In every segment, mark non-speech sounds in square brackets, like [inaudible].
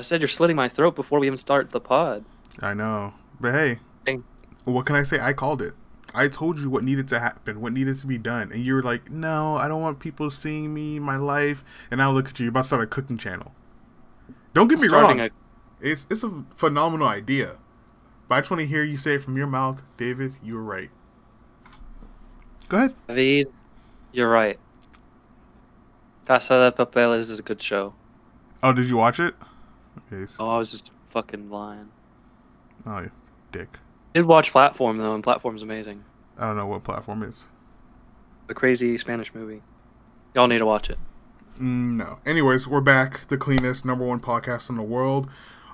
I said you're slitting my throat before we even start the pod. I know, but hey, Dang. what can I say? I called it. I told you what needed to happen, what needed to be done, and you were like, "No, I don't want people seeing me, my life." And now look at you, you're about to start a cooking channel. Don't get me Starting wrong, it's it's a phenomenal idea, but I just want to hear you say it from your mouth, David. You were right. Go ahead. David, you're right. Casa de Papel is a good show. Oh, did you watch it? So, Oh, I was just fucking lying. oh, you dick. Did watch Platform though, and Platform's amazing. I don't know what platform is. The crazy Spanish movie. Y'all need to watch it. Mm, no. Anyways, we're back. The cleanest number one podcast in the world.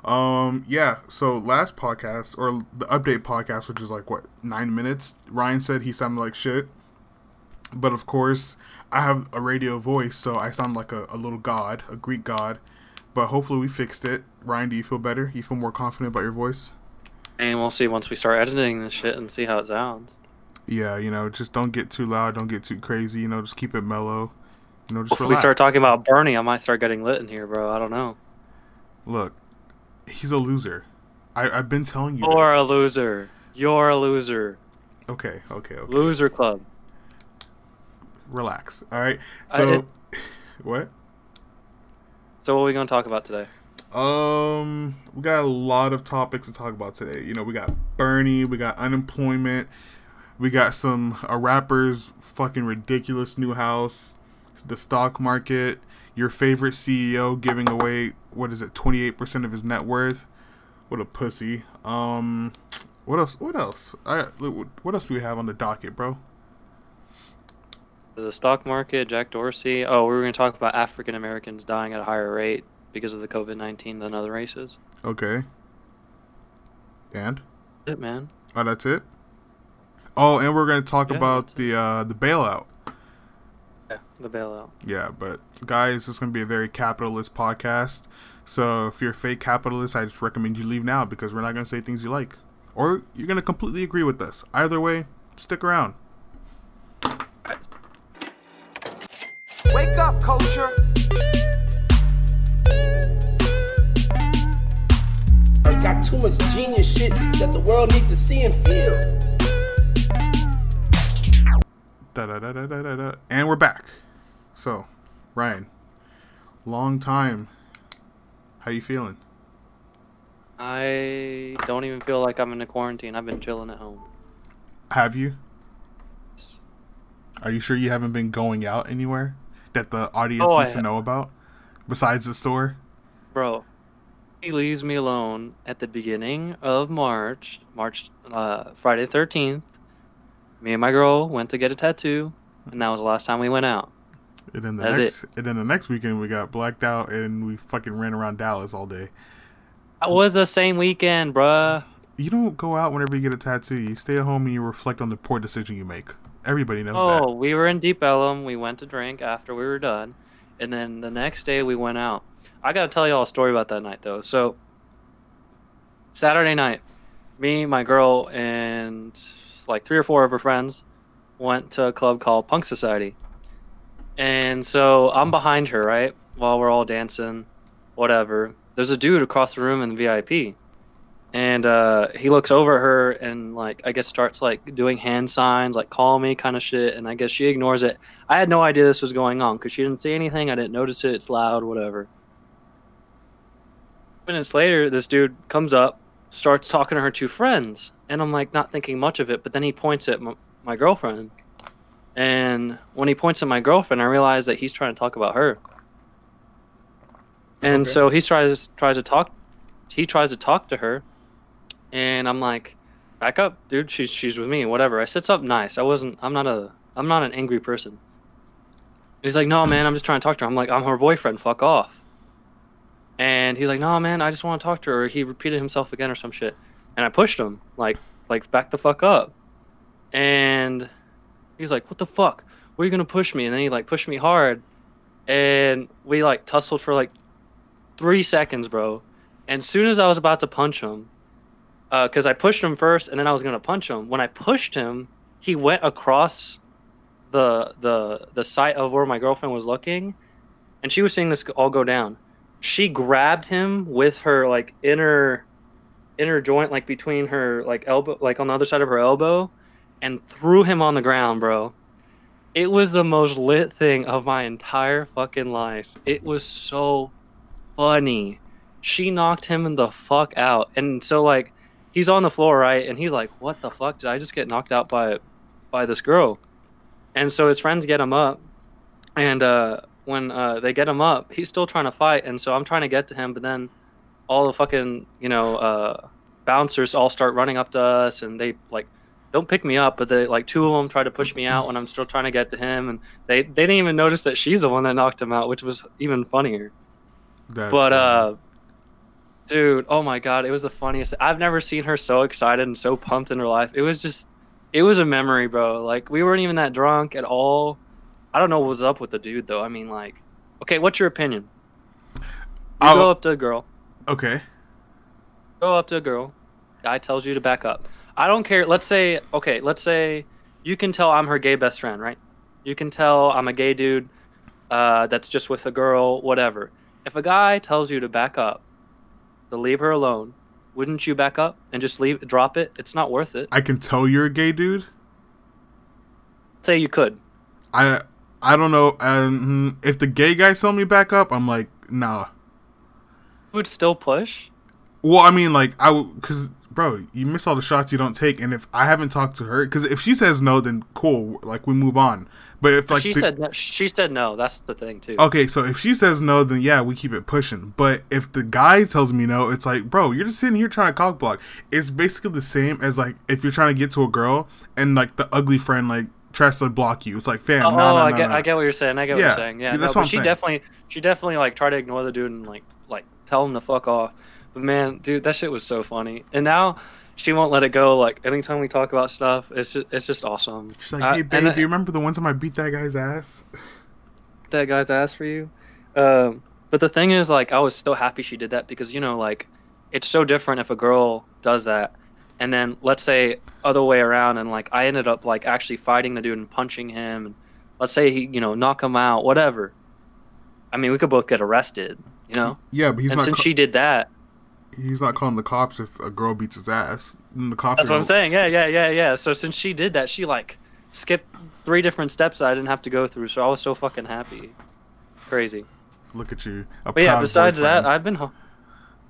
Um, yeah. So last podcast or the update podcast, which is like what nine minutes. Ryan said he sounded like shit, but of course I have a radio voice, so I sound like a, a little god, a Greek god. But hopefully we fixed it. Ryan, do you feel better? You feel more confident about your voice? And we'll see once we start editing this shit and see how it sounds. Yeah, you know, just don't get too loud, don't get too crazy. You know, just keep it mellow. You know, just Well, If we start talking about Bernie, I might start getting lit in here, bro. I don't know. Look, he's a loser. I, I've been telling you. You're this. a loser. You're a loser. Okay, okay, okay. Loser club. Relax. All right. I- So, [laughs] what? So what are we gonna talk about today? Um, we got a lot of topics to talk about today. You know, we got Bernie, we got unemployment, we got some a rapper's fucking ridiculous new house, the stock market, your favorite CEO giving away what is it, twenty eight percent of his net worth. What a pussy. Um, what else? What else? I what else do we have on the docket, bro? The stock market, Jack Dorsey. Oh, we were gonna talk about African Americans dying at a higher rate because of the COVID nineteen than other races. Okay. And It man. Oh, that's it. Oh, and we're gonna talk Yeah, about the uh, the bailout. Yeah, the bailout. Yeah, but guys, this is gonna be a very capitalist podcast. So if you're a fake capitalist, I just recommend you leave now because we're not gonna say things you like, or you're gonna completely agree with us. Either way, stick around. Wake up, culture. I got too much genius shit that the world needs to see and feel. Da da da da da da. da. And we're back. So, Ryan, long time. How you feeling? I don't even feel like I'm in a quarantine. I've been chilling at home. Have you? Are you sure you haven't been going out anywhere that the audience Oh, I needs to know about besides the store? Bro, he leaves me alone at the beginning of March, March, uh, Friday 13th. Me and my girl went to get a tattoo, and that was the last time we went out. And then the That's next, and then the next weekend we got blacked out and we fucking ran around Dallas all day. That was the same weekend, bruh. You don't go out whenever you get a tattoo. You stay at home and you reflect on the poor decision you make. Everybody knows Oh, we were in Deep Ellum. We went to drink after we were done, and then the next day we went out. I gotta tell y'all a story about that night though. So Saturday night, me, my girl, and like three or four of her friends went to a club called Punk Society. And so I'm behind her, right? While we're all dancing, whatever. There's a dude across the room in the VIP. And uh, he looks over at her and like I guess starts like doing hand signs, like call me kind of shit. And I guess she ignores it. I had no idea this was going on because she didn't see anything. I didn't notice it. It's loud, whatever. Minutes later, this dude comes up, starts talking to her two friends, and I'm like not thinking much of it. But then he points at my, my girlfriend, and when he points at my girlfriend, I realize that he's trying to talk about her. And Okay. so he tries tries to talk. He tries to talk to her, and I'm like, "Back up, dude. She's she's with me. Whatever." I sits up nice. I wasn't. I'm not a. I'm not an angry person. He's like, "No, man. I'm just trying to talk to her." I'm like, "I'm her boyfriend. Fuck off." And he's like, "No, man. I just want to talk to her." He repeated himself again or some shit, and I pushed him like like back the fuck up. And he's like, "What the fuck? Why are you gonna push me?" And then he like pushed me hard, and we like tussled for like three seconds, bro. And soon as I was about to punch him, Uh, because I pushed him first, and then I was gonna punch him. When I pushed him, he went across the the the site of where my girlfriend was looking, and she was seeing this all go down. she grabbed him with her like inner inner joint like between her like elbow like on the other side of her elbow and threw him on the ground, bro. It was the most lit thing of my entire fucking life. It was so funny. She knocked him the fuck out. And so like he's on the floor, right? And he's like, "What the fuck? Did I just get knocked out by by this girl?" And so his friends get him up, and uh, when uh, they get him up, he's still trying to fight. And so I'm trying to get to him, but then all the fucking you know uh, bouncers all start running up to us, and they like don't pick me up, but they like two of them try to push me out when I'm still trying to get to him, and they they didn't even notice that she's the one that knocked him out, which was even funnier. That's But funny. uh dude, oh my god, it was the funniest. I've never seen her so excited and so pumped in her life. It was just it was a memory, bro. Like we weren't even that drunk at all. I don't know what was up with the dude though. I mean like okay, what's your opinion? You I'll- go up to a girl, okay. go up to a girl, guy tells you to back up. I don't care. Let's say okay, let's say you can tell I'm her gay best friend, right? You can tell I'm a gay dude uh, that's just with a girl, whatever. If a guy tells you to back up, to leave her alone, wouldn't you back up and just leave, drop it? It's not worth it. I can tell you're a gay dude. Say you could. I I don't know. Um, if the gay guy tell me back up, I'm like, nah. You would still push. Well, I mean, like I would, cause bro, you miss all the shots you don't take, and if I haven't talked to her, cause if she says no, then cool, like we move on. But if like she the- said no, she said no. That's the thing too. Okay, so if she says no, then yeah, we keep it pushing. But if the guy tells me no, it's like, bro, you're just sitting here trying to cock block. It's basically the same as like if you're trying to get to a girl and like the ugly friend like tries to block you. It's like, fam, Oh, no, no, oh, I no, get, no. I get what you're saying. I get what you're saying. Yeah, yeah, no, that's but what I'm she saying. definitely, she definitely like tried to ignore the dude and like, like tell him to fuck off. But man, dude, that shit was so funny. And now she won't let it go. Like anytime we talk about stuff, it's just, it's just awesome. She's like, Uh, hey, babe, I- do you remember the one time I beat that guy's ass? [laughs] that guy's ass for you. Um, but the thing is, like, I was so happy she did that because you know, like, it's so different if a girl does that, and then let's say other way around, and like I ended up like actually fighting the dude and punching him, and let's say he, you know, knock him out, whatever. I mean, we could both get arrested, you know. Yeah, but he's and not. since ca- she did that, he's not calling the cops if a girl beats his ass. And the cops. that's what I'm saying. Yeah, yeah, yeah, yeah. So since she did that, she like skipped three different steps that I didn't have to go through. So I was so fucking happy. Crazy. Look at you. But yeah, besides boyfriend. that, I've been home.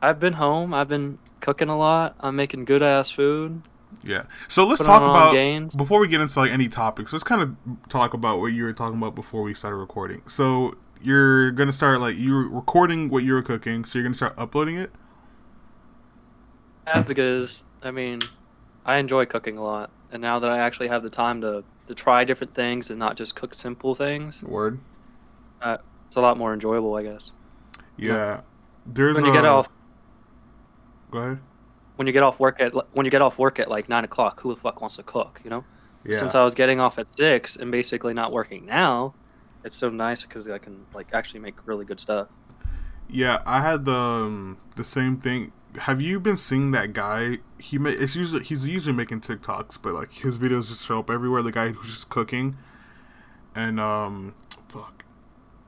I've been home. I've been cooking a lot. I'm making good ass food. Yeah. So let's talk about gains. before we get into like any topics. Let's kind of talk about what you were talking about before we started recording. So you're gonna start like you're recording what you were cooking. So you're gonna start uploading it. Yeah, because I mean, I enjoy cooking a lot, and now that I actually have the time to to try different things and not just cook simple things, Word. it's a lot more enjoyable, I guess. Yeah. There's When you get off Go ahead. when you get off work at when you get off work at like nine o'clock, who the fuck wants to cook? You know. Yeah. Since I was getting off at six and basically not working now, it's so nice because I can like actually make really good stuff. Yeah, I had the um, the same thing. Have you been seeing that guy? He ma- it's usually he's usually making TikToks, but like his videos just show up everywhere. The guy who's just cooking, and um, fuck,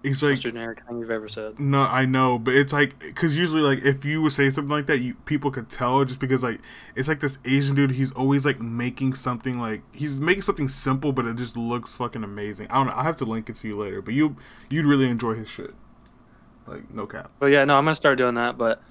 he's like Most generic thing you've ever said. No, I know, but it's like because usually like if you would say something like that, you people could tell just because like it's like this Asian dude. He's always like making something like he's making something simple, but it just looks fucking amazing. I don't know. I have to link it to you later, but you you'd really enjoy his shit. Like no cap. But yeah, no, I'm gonna start doing that. But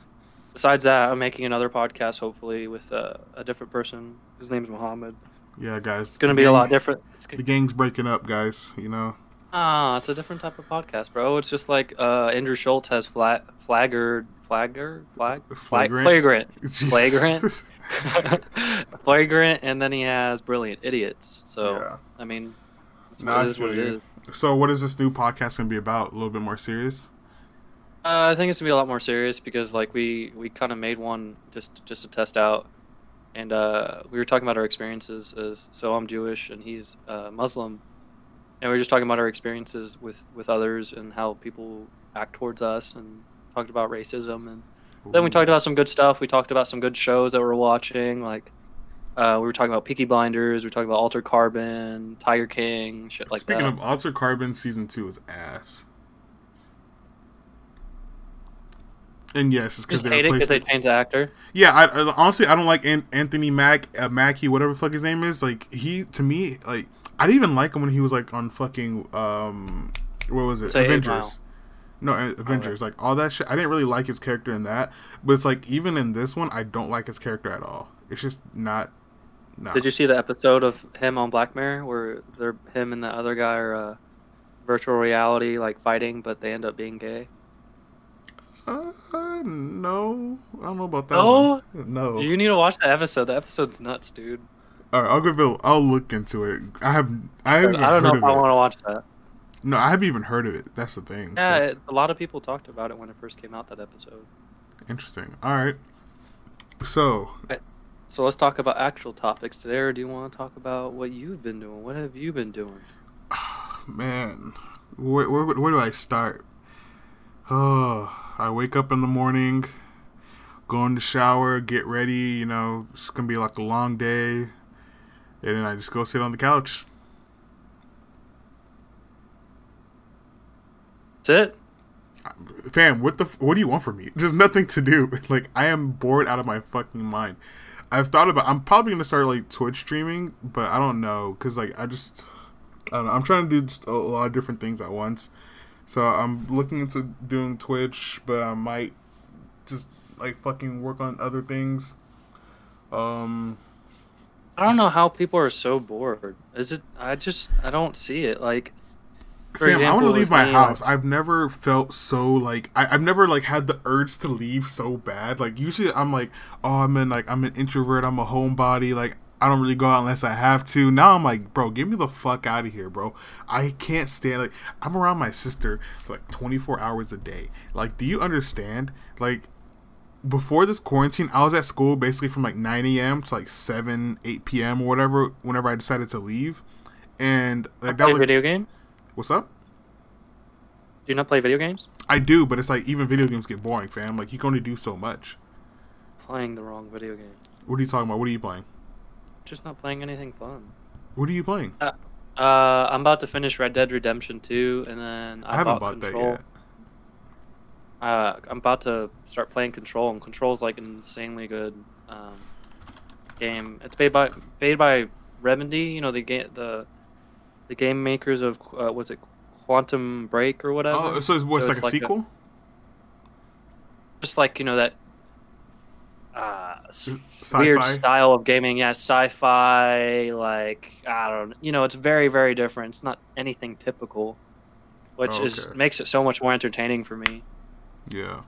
besides that, I'm making another podcast, hopefully with uh, a different person. His name's Mohammed. Yeah, guys. It's gonna be a lot different. The gang's breaking up, guys. You know. ah, it's a different type of podcast, bro. It's just like uh, Andrew Schulz has flag, flaggered, flagger, flag, flag, Flagrant? flagrant, [laughs] flagrant, [laughs] flagrant, and then he has brilliant idiots. So Yeah. I mean, it's No, what I it is what it feel you. is. So what is this new podcast gonna be about? A little bit more serious. Uh, I think it's gonna be a lot more serious because like we we kind of made one just just to test out, and uh, we were talking about our experiences as so I'm Jewish and he's uh, Muslim, and we were just talking about our experiences with with others and how people act towards us and talked about racism and then we talked about some good stuff. We talked about some good shows that we're watching like. Uh, we were talking about Peaky Blinders. We were talking about Altered Carbon, Tiger King, shit like Speaking that. of Altered Carbon, season two is ass. And yes, it's because they hate it because they changed the actor. Yeah, I, I honestly I don't like An- Anthony Mack uh, Mackie whatever the fuck his name is. Like he to me like I didn't even like him when he was like on fucking um what was it Say Avengers. No, Avengers, like all that shit. I didn't really like his character in that, but it's like even in this one, I don't like his character at all. It's just not. No. Did you see the episode of him on Black Mirror where they're him and the other guy are uh, virtual reality like fighting, but they end up being gay? Uh, no, I don't know about that. No? one. no. You need to watch the episode. The episode's nuts, dude. All right, I'll give it. I'll look into it. I have. I haven't I don't know if I want to watch that. No, I haven't even heard of it. That's the thing. Yeah, it, a lot of people talked about it when it first came out. That episode. interesting. All right. So So let's talk about actual topics today, or do you want to talk about what you've been doing? What have you been doing? [sighs] man, where, where where do I start? [sighs] Oh, I wake up in the morning, go in the shower, get ready. You know, it's gonna be like a long day, and then I just go sit on the couch. That's it. Fam, what the what do you want from me? There's nothing to do. [laughs] Like I am bored out of my fucking mind. I've thought about. I'm probably gonna start like Twitch streaming, but I don't know because like I just I don't know. I'm trying to do just a lot of different things at once. So I'm looking into doing Twitch, but I might just like fucking work on other things. Um, I don't know how people are so bored. Is it? I just I don't see it. Like, for fam, I want to leave my me, house. I've never felt so like I, I've never like had the urge to leave so bad. Like usually I'm like, oh, I'm in like I'm an introvert. I'm a homebody. Like I don't really go out unless I have to. Now I'm like, bro, get me the fuck out of here, bro. I can't stand like I'm around my sister for like 24 hours a day. Like, do you understand? Like before this quarantine, I was at school basically from like 9 a.m. to like 7, 8 p.m. or whatever. Whenever I decided to leave, and like that play was like, video games. what's up? Do you not play video games? I do, but it's like even video games get boring, fam. Like you can only do so much. Playing the wrong video game. What are you talking about? What are you playing? Just not playing anything fun. What are you playing? Uh, I'm about to finish Red Dead Redemption 2, and then I, I haven't bought bought that Control. yet. Uh, I'm about to start playing Control, and Control's like an insanely good um, game. It's made by made by Remedy, you know the game the the game makers of uh, was it Quantum Break or whatever. Oh, so it's, what, So like it's a like a- sequel? Just like you know that uh, Sci-fi? weird style of gaming. Yeah, sci-fi. Like I don't, you know, it's very very different. It's not anything typical, which Oh, is makes it so much more entertaining for me. yeah.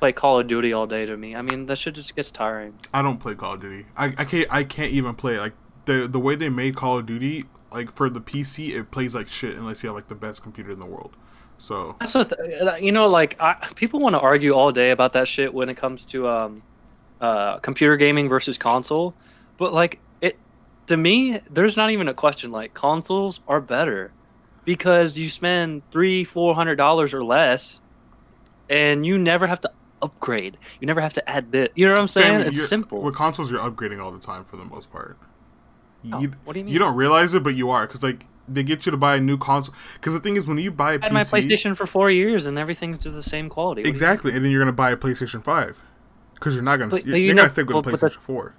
Play Call of Duty all day to me. I mean, that shit just gets tiring. I don't play Call of Duty. I, I can't I can't even play it. like the the way they made Call of Duty like for the PC it plays like shit unless you have like the best computer in the world. So That's what the, you know. Like I, people want to argue all day about that shit when it comes to um, uh, computer gaming versus console, but like it to me, there's not even a question. Like consoles are better because you spend three, four hundred dollars or less, and you never have to upgrade. You never have to add this. You know what I'm saying? It's simple. With consoles, you're upgrading all the time for the most part. Oh, You, what do you mean? You don't realize it, but you are because like they get you to buy a new console. Because the thing is, when you buy a I had PC, my PlayStation for four years, and everything's to the same quality. What exactly, and then you're gonna buy a PlayStation Five because you're not gonna But- you're, you're know- gonna stick with but- the- PlayStation Four.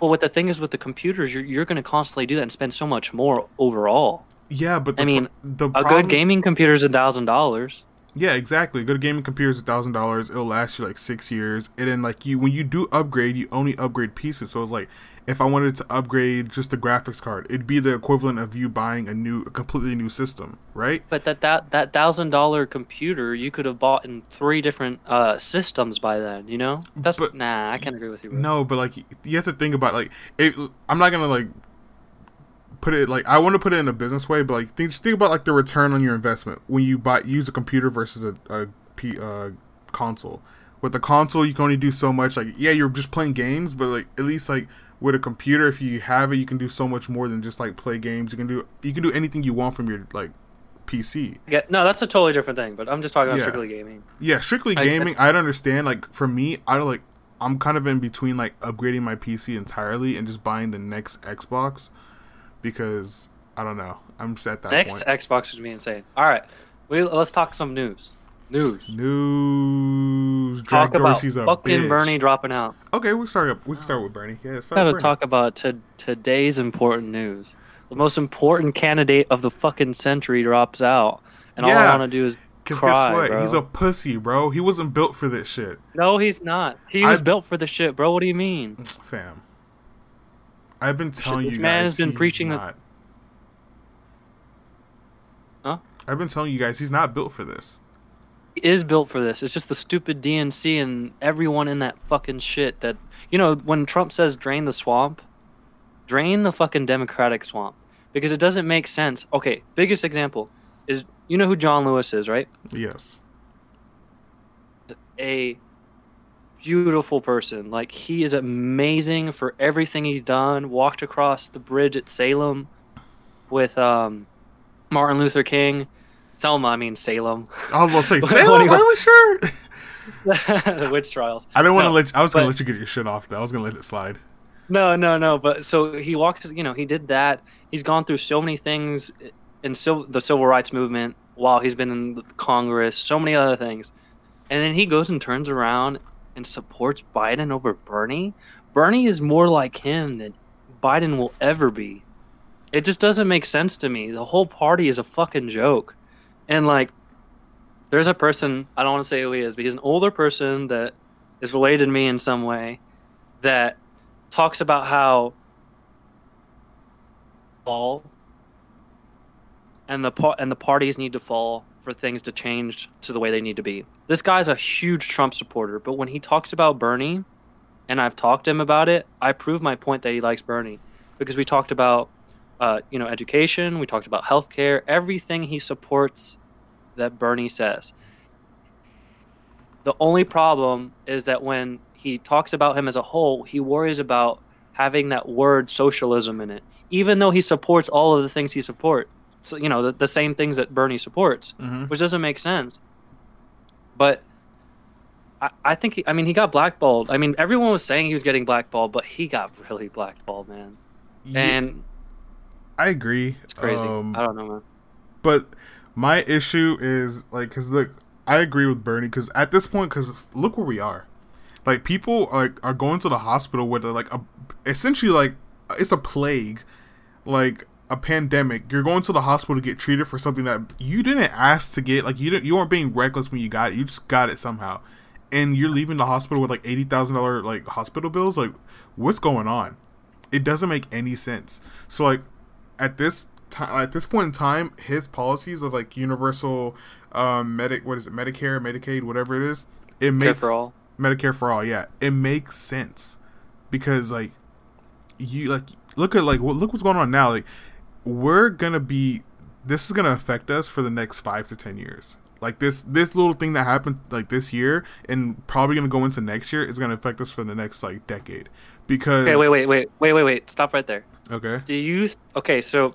Well, what the thing is with the computers, you're, you're going to constantly do that and spend so much more overall. Yeah, but the I mean, the A good gaming computer is a thousand dollars. Yeah, exactly. A good gaming computer is a thousand dollars. It'll last you like six years, and then like you, when you do upgrade, you only upgrade pieces. So it's like, if I wanted to upgrade just the graphics card, it'd be the equivalent of you buying a new, a completely new system, right? But that that that thousand dollar computer you could have bought in three different uh, systems by then. You know, that's But- nah. I can't agree with you. Bro. No, but like you have to think about like it. I'm not gonna like put it like I want to put it in a business way, but like think, just think about like the return on your investment when you buy use a computer versus a, a P, uh, console. With the console, you can only do so much. Like yeah, you're just playing games, but like at least like with a computer, if you have it, you can do so much more than just like play games. You can do you can do anything you want from your like PC. Yeah, no, that's a totally different thing. But I'm just talking about Yeah. strictly gaming. Yeah, strictly I- gaming, I, would understand. Like for me, I don't like. I'm kind of in between like upgrading my PC entirely and just buying the next Xbox because I don't know. I'm just at that Next point. Xbox would be insane. All right, we let's talk some news. News. News. Talk Jack about Dorsey's a fucking bitch. Bernie dropping out. Okay, we start up. We can start with Bernie. Yeah, start Got to Bernie. talk about to, today's important news. The most important candidate of the fucking century drops out, and all I want to do is Cause cry, guess what? bro. He's a pussy, bro. He wasn't built for this shit, No, he's not. He I- was built for the shit, bro. What do you mean? fam. I've been telling this you man guys has been he's preaching the- Huh? I've been telling you guys he's not built for this. Is built for this. It's just the stupid DNC and everyone in that fucking shit that you know when Trump says drain the swamp, drain the fucking Democratic swamp because it doesn't make sense. Okay, biggest example is you know who John Lewis is, right? Yes. a beautiful person. Like he is amazing for everything he's done. Walked across the bridge at Salem with um, Martin Luther King. Selma, I mean Salem. I was gonna say, [laughs] Salem. Are we sure? the [laughs] witch trials. I didn't want to No, let. I was gonna let you get your shit off. Though I was gonna let it slide. No, no, no. But so he walked. You know, he did that. He's gone through so many things in civil, the civil rights movement while he's been in the Congress. So many other things, and then he goes and turns around and supports Biden over Bernie. Bernie is more like him than Biden will ever be. It just doesn't make sense to me. The whole party is a fucking joke, and like. There's a person, I don't want to say who he is, but he's an older person that is related to me in some way that talks about how fall and the par- and the parties need to fall for things to change to the way they need to be. This guy's a huge Trump supporter, but when he talks about Bernie, and I've talked to him about it, I prove my point that he likes Bernie because we talked about uh, you know education, we talked about healthcare, everything he supports that Bernie says. The only problem is that when he talks about him as a whole, he worries about having that word socialism in it, even though he supports all of the things he supports. So, you know, the, the same things that Bernie supports, Mhm. which doesn't make sense. But I, I think, he, I mean, he got blackballed. I mean, everyone was saying he was getting blackballed, but he got [laughs] really blackballed, man. Yeah, And I agree. it's crazy. Um, I don't know, man. But my issue is like, cause look, I agree with Bernie, cause at this point, cause look where we are. Like people are are going to the hospital with like a essentially like it's a plague, like a pandemic. You're going to the hospital to get treated for something that you didn't ask to get. Like you didn't, you weren't being reckless when you got it. You just got it somehow, and you're leaving the hospital with like eighty thousand dollar like hospital bills. Like what's going on? It doesn't make any sense. So like at this time at this point in time his policies of like universal um medic what is it medicare medicaid whatever it is it makes for all. medicare for all yeah it makes sense because like you like look at like what look what's going on now like we're gonna be this is gonna affect us for the next five to ten years like this this little thing that happened like this year and probably gonna go into next year is gonna affect us for the next like decade because Okay, wait, wait, wait, wait, wait, wait. Stop right there. okay Do you okay? So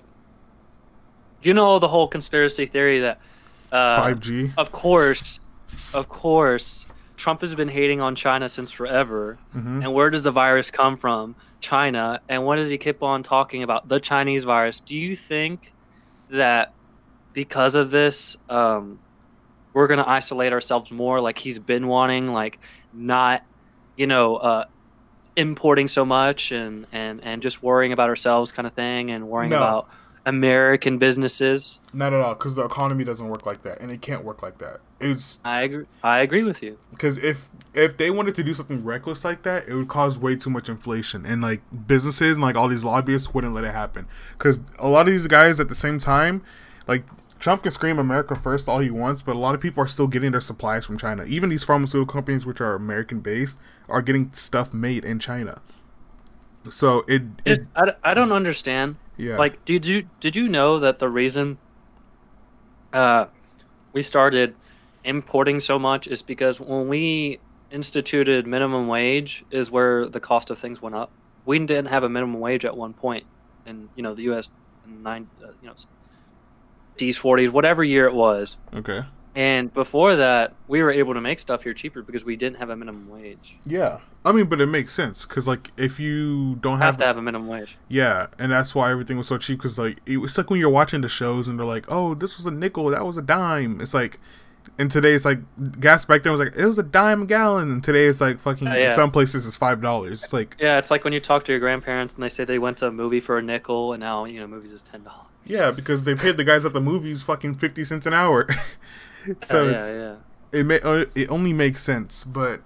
you know the whole conspiracy theory that uh, 5g Of course, of course, Trump has been hating on China since forever. Mhm. And where does the virus come from? China. And what does he keep on talking about? The Chinese virus. Do you think that because of this, um, we're gonna isolate ourselves more? Like he's been wanting, like not, you know, uh, importing so much and and and just worrying about ourselves, kind of thing, and worrying No. about American businesses. Not at all, because the economy doesn't work like that, and it can't work like that. It's I agree. I agree with you. because if if they wanted to do something reckless like that, it would cause way too much inflation, and like businesses and like all these lobbyists wouldn't let it happen. Because a lot of these guys at the same time, like Trump can scream America first all he wants, but a lot of people are still getting their supplies from China. Even these pharmaceutical companies, which are American based, are getting stuff made in China. So it, it It, I, I don't understand. yeah Like, did you did you know that the reason uh, we started importing so much is because when we instituted minimum wage is where the cost of things went up. We didn't have a minimum wage at one point in you know the U.S. in nine uh, you know, 50s, 40s, whatever year it was. okay And before that, we were able to make stuff here cheaper because we didn't have a minimum wage. yeah. I mean, but it makes sense because like if you don't Have have to have a minimum wage. Yeah, and that's why everything was so cheap. Because like it was like when you're watching the shows and they're like, "Oh, this was a nickel, that was a dime." It's like And today it's like gas back then was like it was a dime a gallon, and today it's like fucking Uh, yeah. some places it's five dollars. It's like Yeah, it's like when you talk to your grandparents and they say they went to a movie for a nickel, and now you know movies is ten dollars. yeah, because they paid the guys at the movies fucking fifty cents an hour. [laughs] [laughs] so yeah, it's, yeah. it may uh, it only makes sense, but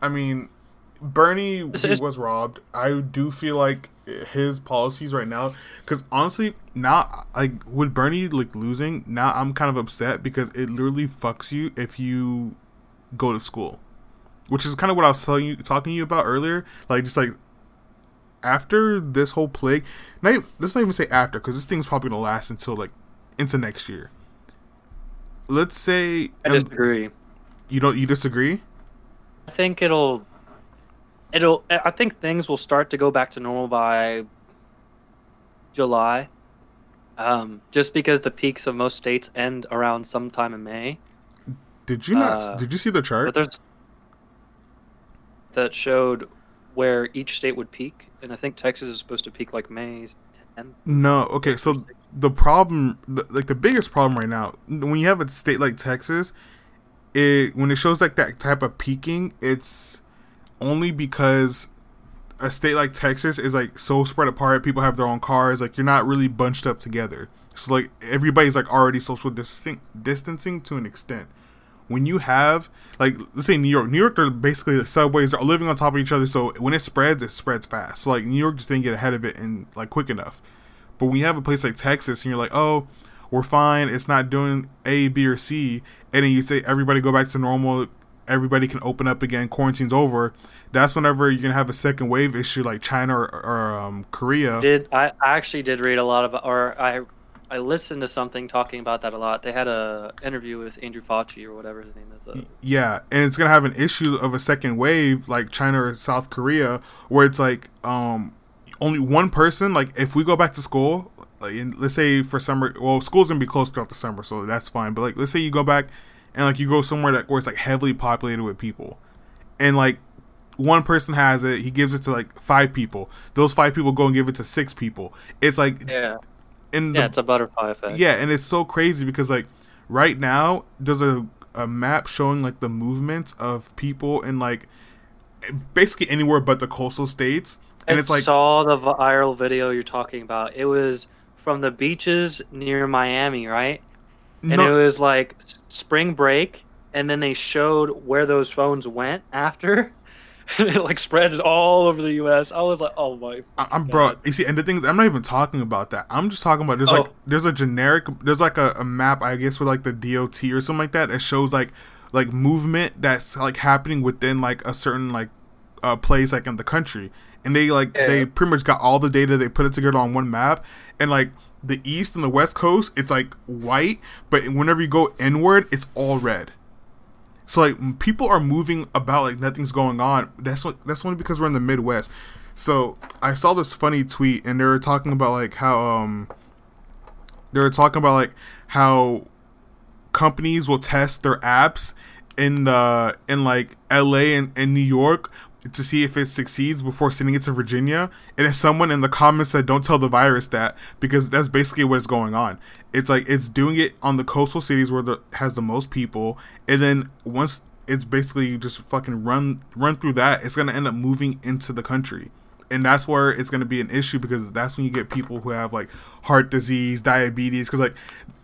I mean, Bernie was robbed. I do feel like his policies right now, because honestly, now like with Bernie like losing, now I'm kind of upset because it literally fucks you if you go to school, which is kind of what I was telling you, talking to you about earlier. Like just like after this whole plague, not even, let's not even say after, because this thing's probably gonna last until like into next year. Let's say I disagree. you don't you disagree? I think it'll, it'll. I think things will start to go back to normal by July. Um, just because the peaks of most states end around sometime in May. Did you not? Uh, did you see the But chart? there's that showed where each state would peak, and I think Texas is supposed to peak like May 10th. No. Okay. So the problem, the, like the biggest problem right now, when you have a state like Texas, it when it shows like that type of peaking, it's only because a state like Texas is like so spread apart. People have their own cars. Like you're not really bunched up together. So like everybody's like already social distancing, distancing to an extent. When you have like let's say New York, New York, they're basically the subways are living on top of each other. So when it spreads, it spreads fast. So like New York just didn't get ahead of it and like quick enough. But when you have a place like Texas and you're like, oh, we're fine, it's not doing A, B, or C, and then you say everybody go back to normal, everybody can open up again, quarantine's over. That's whenever you're gonna have a second wave issue like China or, or um, Korea. Did I, I actually did read a lot about, or I I listened to something talking about that a lot. They had a interview with Andrew Fauci or whatever his name is. Uh, Yeah, and it's gonna have an issue of a second wave like China or South Korea, where it's like um only one person. Like if we go back to school, like let's say for summer, well, school's gonna be closed throughout the summer, so that's fine. But like let's say you go back and like you go somewhere that where it's like heavily populated with people, and like one person has it, he gives it to like five people. Those five people go and give it to six people. It's like yeah, and yeah, the it's a butterfly effect. yeah, and it's so crazy because like right now there's a a map showing like the movements of people in like basically anywhere but the coastal states, and I it's like saw the viral video you're talking about. It was from the beaches near Miami, right? And it was like spring break, and then they showed where those phones went after, [laughs] and it like spread all over the U.S. I was like, oh my. I- I'm bro. You see, and the thing is, I'm not even talking about that. I'm just talking about there's like Oh. there's a generic there's like a, a map I guess with like the DOT or something like that that shows like like movement that's like happening within like a certain like uh place like in the country, and they like Yeah. they pretty much got all the data. They put it together on one map, and like the east and the west coast, it's like white, but whenever you go inward, it's all red. So like people are moving about like nothing's going on. That's what that's only because we're in the Midwest. So I saw this funny tweet and they were talking about like how um they were talking about like how companies will test their apps in the in like LA and, and New York to see if it succeeds before sending it to Virginia. And if someone in the comments said don't tell the virus that because that's basically what's going on. It's like it's doing it on the coastal cities where the has the most people and then once it's basically just fucking run run through that, it's gonna end up moving into the country. And that's where it's gonna be an issue because that's when you get people who have like heart disease, diabetes, because like,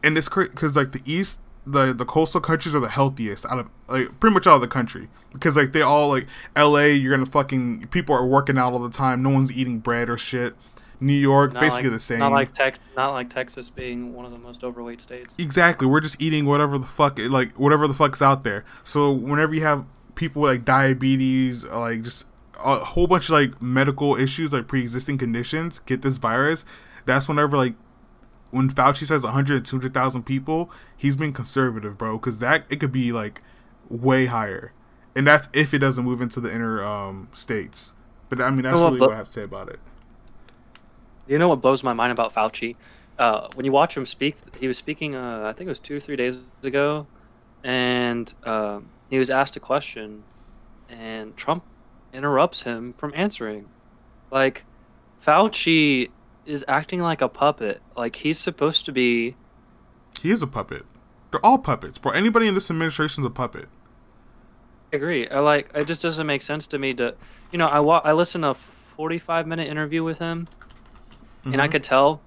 and it's because like the east, the the coastal countries are the healthiest out of like pretty much out of the country because like they all like L.A. You're gonna fucking people are working out all the time. No one's eating bread or shit. New York, Not basically like, the same. Not like Tex, not like Texas being one of the most overweight states. Exactly. We're just eating whatever the fuck like whatever the fuck's out there. So whenever you have people with like diabetes, like just a whole bunch of like medical issues, like pre-existing conditions, get this virus, that's whenever like when Fauci says 100 200,000 people, he's being conservative, bro, cuz that it could be like way higher. And that's if it doesn't move into the inner um states. But I mean that's Well, really but- what I have to say about it. You know what blows my mind about Fauci? Uh, when you watch him speak, he was speaking. Uh, I think it was two or three days ago, and um he was asked a question, and Trump interrupts him from answering. Like, Fauci is acting like a puppet. Like he's supposed to be. He is a puppet. They're all puppets, bro. Anybody in this administration is a puppet. I agree. I like. It just doesn't make sense to me to, you know, I wa- I listened to a forty-five minute interview with him, and I mm-hmm. could tell,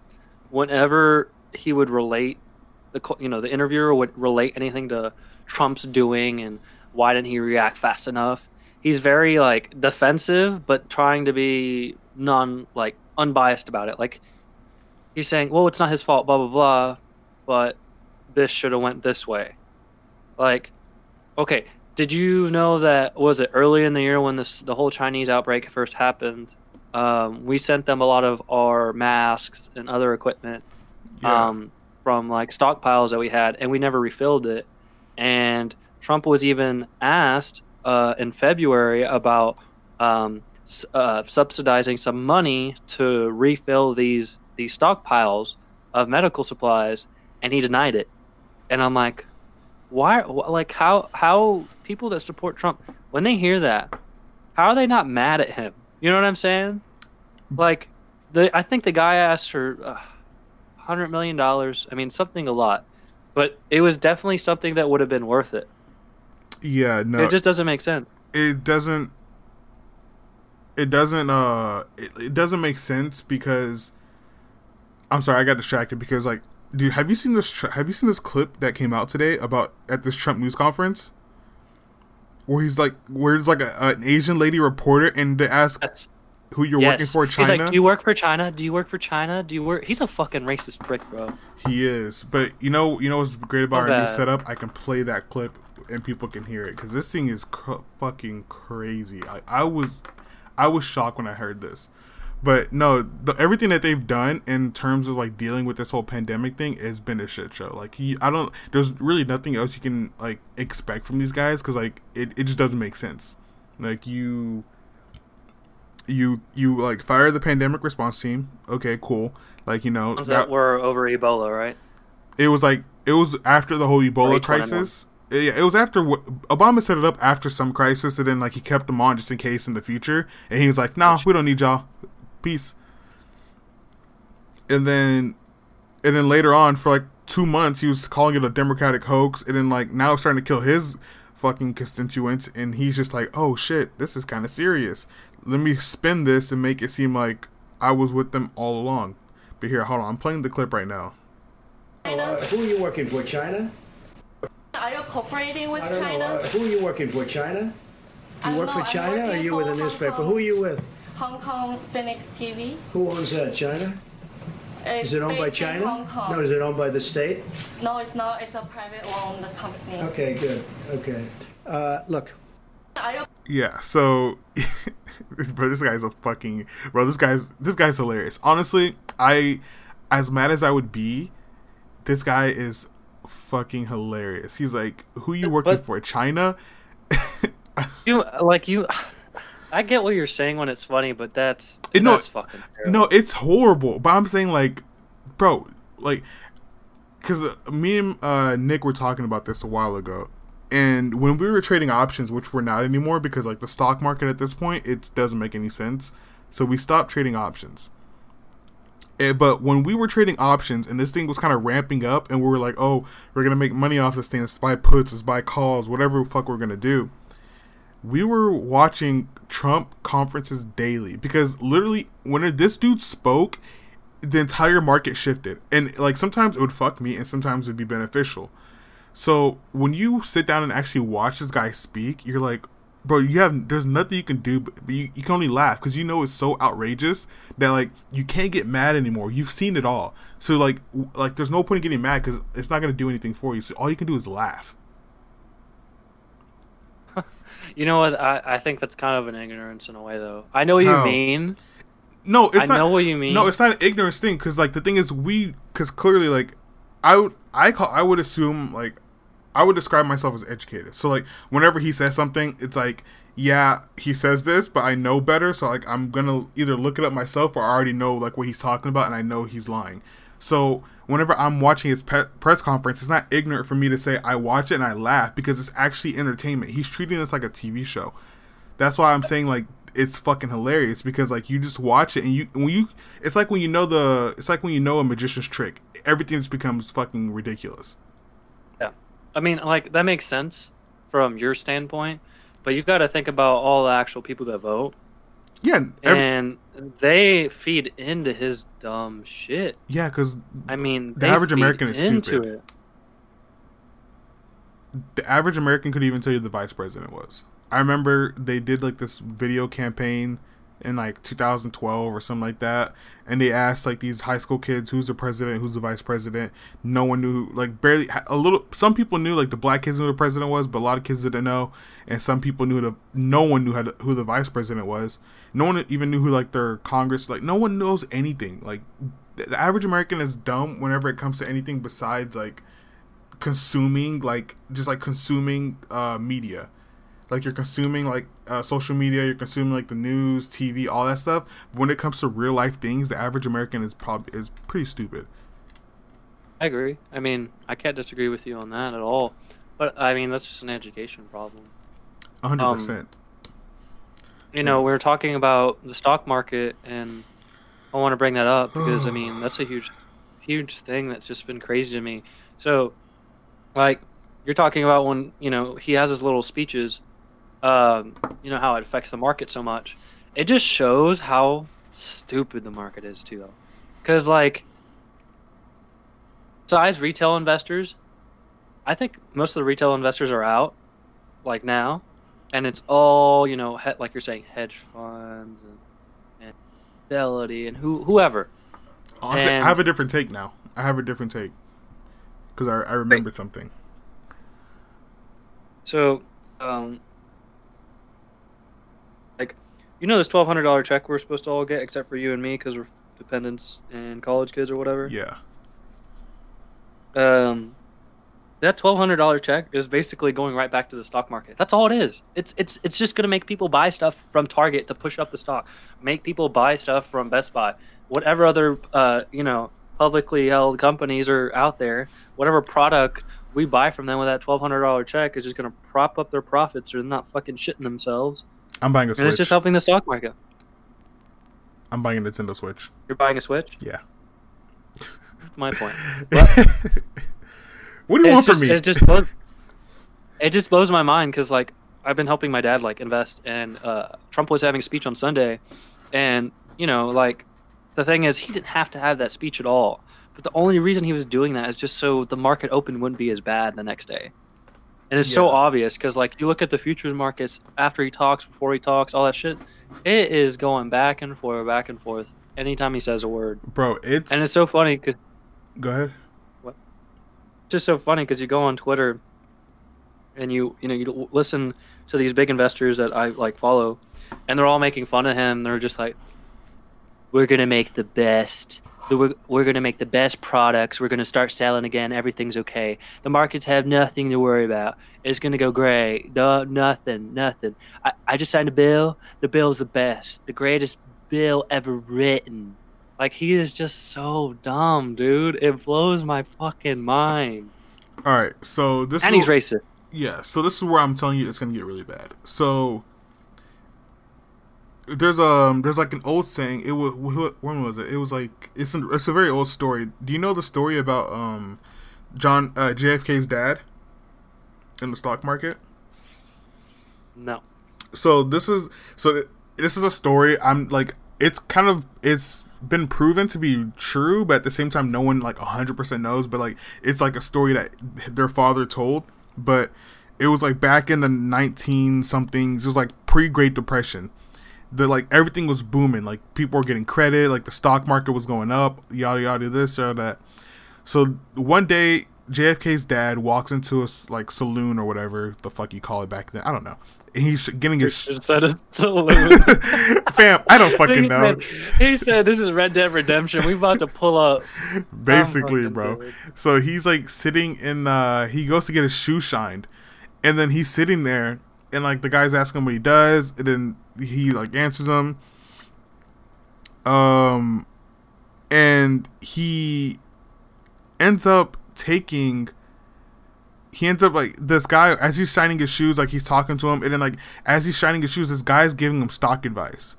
whenever he would relate, the you know the interviewer would relate anything to Trump's doing and why didn't he react fast enough. He's very like defensive, but trying to be non like unbiased about it. Like he's saying, "Well, it's not his fault," blah blah blah, but this should have went this way. Like, okay, did you know that was it early in the year when this the whole Chinese outbreak first happened? Um, we sent them a lot of our masks and other equipment Yeah. um, from like stockpiles that we had, and we never refilled it. And Trump was even asked uh, in February about um, uh, subsidizing some money to refill these these stockpiles of medical supplies, and he denied it. And I'm like, why? Like how how people that support Trump when they hear that, how are they not mad at him? You know what I'm saying? Like, the I think the guy asked for uh, hundred million dollars. I mean, something a lot, but it was definitely something that would have been worth it. Yeah, no, It just doesn't make sense. it doesn't it doesn't uh it, it doesn't make sense because i'm sorry i got distracted because like dude have you seen this tr- have you seen this clip that came out today about at this trump news conference where he's like where it's like a, an asian lady reporter and they ask That's who you're yes. working for China. He's like, do you work for China? Do you work for China? Do you work? He's a fucking racist prick, bro. he is but you know you know what's great about our new setup i can play that clip and people can hear it because this thing is cr- fucking crazy I, I was i was shocked when i heard this but no the, everything that they've done in terms of like dealing with this whole pandemic thing has been a shit show like he, i don't there's really nothing else you can like expect from these guys because like it, it just doesn't make sense like you you you like fire the pandemic response team okay cool like you know that- that were over Ebola, right? it was like it was after the whole Ebola H1N1. crisis. Yeah, it was after Obama set it up after some crisis, and then like he kept them on just in case in the future. And he was like, "Nah, we don't need y'all. Peace." And then, and then later on, for like two months, he was calling it a Democratic hoax, and then like now it's starting to kill his fucking constituents, and he's just like, "Oh shit, this is kind of serious. Let me spin this and make it seem like I was with them all along." But here, hold on, I'm playing the clip right now. Uh, who are you working for, China? Are you cooperating with I don't China? know. Uh, who are you working for, China? I You work know, for I'm China or are working you with a Hong newspaper? Kong. Who are you with? Hong Kong Phoenix TV. Who owns that, China? It's Is it owned by based in China? Hong Kong. No, is it owned by the state? No, it's not. It's a private owned company. Okay, good. Okay. Uh, look, Are you Yeah, so [laughs] bro, this guy's a fucking bro. This guy's this guy's hilarious. Honestly, I as mad as I would be, this guy is fucking hilarious. He's like, "Who you working But- for? China?" [laughs] You like you. I get what you're saying when it's funny, but that's It- no, that's fucking terrible. No, it's horrible. But I'm saying like, bro, like, because me and uh, Nick were talking about this a while ago, and when we were trading options, which we're not anymore because like the stock market at this point, it doesn't make any sense. So we stopped trading options. Eh, but when we were trading options and this thing was kind of ramping up, and we were like, "Oh, we're gonna make money off this thing. Let's buy puts, let's buy calls, whatever fuck we're gonna do." we were watching Trump conferences daily because literally when this dude spoke, the entire market shifted. And like sometimes it would fuck me and sometimes it would be beneficial. So when you sit down and actually watch this guy speak, you're like, bro, you have there's nothing you can do, but you, you can only laugh because you know it's so outrageous that like you can't get mad anymore. You've seen it all, so like w- like there's no point in getting mad because it's not gonna do anything for you. So all you can do is laugh. [laughs] You know what? I, I think that's kind of an ignorance in a way, though. I know what How? you mean. No, it's I not. know what you mean. No, it's not an ignorance thing because like the thing is we because clearly like I would I call I would assume like I would describe myself as educated. So like whenever he says something, it's like yeah he says this, but I know better. So like I'm gonna either look it up myself or I already know like what he's talking about and I know he's lying. So whenever I'm watching his pe- press conference, it's not ignorant for me to say I watch it and I laugh because it's actually entertainment. He's treating this like a TV show. That's why I'm saying like it's fucking hilarious because like you just watch it and you when you it's like when you know the it's like when you know a magician's trick everything just becomes fucking ridiculous. I mean, like that makes sense from your standpoint, but you've got to think about all the actual people that vote, Yeah, every, and they feed into his dumb shit. yeah, because I mean, The average American is into stupid. it. the average American could even tell you the vice president was. I remember they did like this video campaign in like 2012 or something like that, and they asked like these high school kids who's the president, who's the vice president. No one knew, like barely a little. Some people knew, like the black kids knew the president was, but a lot of kids didn't know, and some people knew the. No one knew to, who the vice president was. No one even knew who like their Congress. Like no one knows anything. Like the average American is dumb whenever it comes to anything besides like consuming like just like consuming uh media like you're consuming like uh, social media you're consuming like the news tv all that stuff but when it comes to real life things the average american is probably is pretty stupid I agree. I mean, I can't disagree with you on that at all. But I mean, that's just an education problem. 100% You know, we are talking about the stock market, and I want to bring that up because I [sighs] mean that's a huge, huge thing that's just been crazy to me. So, like, you're talking about when you know he has his little speeches, um, you know how it affects the market so much. It just shows how stupid the market is too, though, because like, size retail investors, I think most of the retail investors are out, like now, and it's all you know, he- like you're saying, hedge funds and, and Fidelity and who whoever. Honestly, and- i have a different take now i have a different take because I, I remembered something So, um, you know, this twelve hundred dollar check we're supposed to all get, except for you and me, because we're dependents and college kids or whatever. yeah Um, that twelve hundred dollar check is basically going right back to the stock market. That's all it is. It's it's it's just gonna make people buy stuff from Target to push up the stock. Make people buy stuff from Best Buy. Whatever other uh you know publicly held companies are out there, whatever product we buy from them with that twelve hundred dollar check is just gonna prop up their profits or they're not fucking shitting themselves. I'm buying a And switch it's just helping the stock market. i'm buying a nintendo switch You're buying a Switch. yeah my point. [laughs] what do you want just, from me It just blows, it just blows my mind because like I've been helping my dad like invest, and uh, Trump was having a speech on Sunday, and you know like the thing is he didn't have to have that speech at all, but the only reason he was doing that is just so the market open wouldn't be as bad the next day. And it's so obvious because like you look at the futures markets after he talks, before he talks, all that shit, it is going back and forth, back and forth. Anytime he says a word, bro it's, and it's so funny 'cause go ahead What? just so funny because you go on Twitter and you you know you listen to these big investors that I like follow, and they're all making fun of him. They're just like, "We're gonna make the best. We're, we're gonna make the best products. We're gonna start selling again. Everything's okay. The markets have nothing to worry about. It's gonna go great. No, nothing, nothing. I, I just signed a bill. The bill's the best, the greatest bill ever written." Like he is just so dumb, dude. It blows my fucking mind. all right so this And is he's racist. Yeah, so this is where I'm telling you it's gonna get really bad. So there's um there's like an old saying. It was wh- when was it? It was like it's an, it's a very old story. Do you know the story about um John uh, JFK's dad in the stock market? No. so this is so this is a story i'm like it's kind of it's been proven to be true but at the same time no one like 100% knows but like it's like a story that their father told but it was like back in the 19 somethings it was like pre-great depression the like everything was booming like people were getting credit like the stock market was going up yada yada this yada that so one day JFK's dad walks into a like saloon or whatever the fuck you call it back then. I don't know. And he's getting his Instead of [laughs] saloon. fam. I don't fucking he, know. said, he said, "This is Red Dead Redemption. We about to pull up." [laughs] Basically, bro. dead. So he's like sitting in. uh He goes to get his shoe shined, and then he's sitting there, and like the guy's asking him what he does, and then he like answers him. Um, and he ends up taking he ends up like this guy as he's shining his shoes like he's talking to him and then like as he's shining his shoes this guy's giving him stock advice.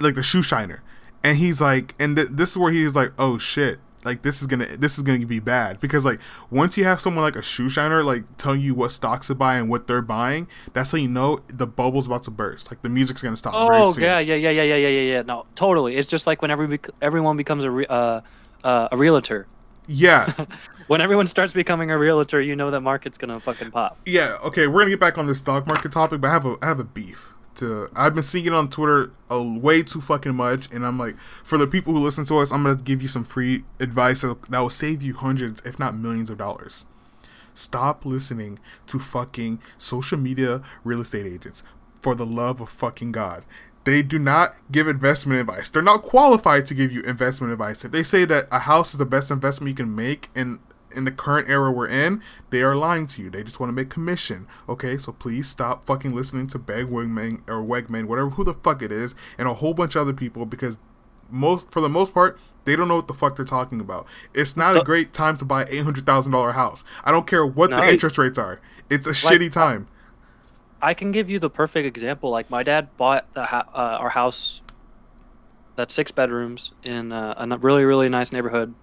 Like the shoe shiner. And he's like and th- this is where he's like oh shit like this is gonna this is gonna be bad because like once you have someone like a shoe shiner like telling you what stocks to buy and what they're buying, that's how you know the bubble's about to burst. Like the music's gonna stop. Oh yeah, yeah, yeah, yeah, yeah, yeah, yeah. No, totally. It's just like when every everyone becomes a re- uh, uh, a realtor. yeah, [laughs] When everyone starts becoming a realtor, you know that market's gonna fucking pop. yeah. Okay, we're gonna get back on this stock market topic, but I have a I have a beef. To I've been seeing it on Twitter a way too fucking much, and I'm like, for the people who listen to us, I'm gonna give you some free advice that will save you hundreds, if not millions, of dollars. Stop listening to fucking social media real estate agents. For the love of fucking God. They do not give investment advice. They're not qualified to give you investment advice. If they say that a house is the best investment you can make in in the current era we're in, they are lying to you. They just want to make commission. Okay, so please stop fucking listening to Beg Wegman or Wegman, whatever who the fuck it is, and a whole bunch of other people because most for the most part, they don't know what the fuck they're talking about. It's not a great time to buy eight hundred thousand dollar house. I don't care what the No. interest rates are. It's a Like, shitty time. I can give you the perfect example. Like my dad bought the uh, our house, that's six bedrooms in uh, a really really nice neighborhood,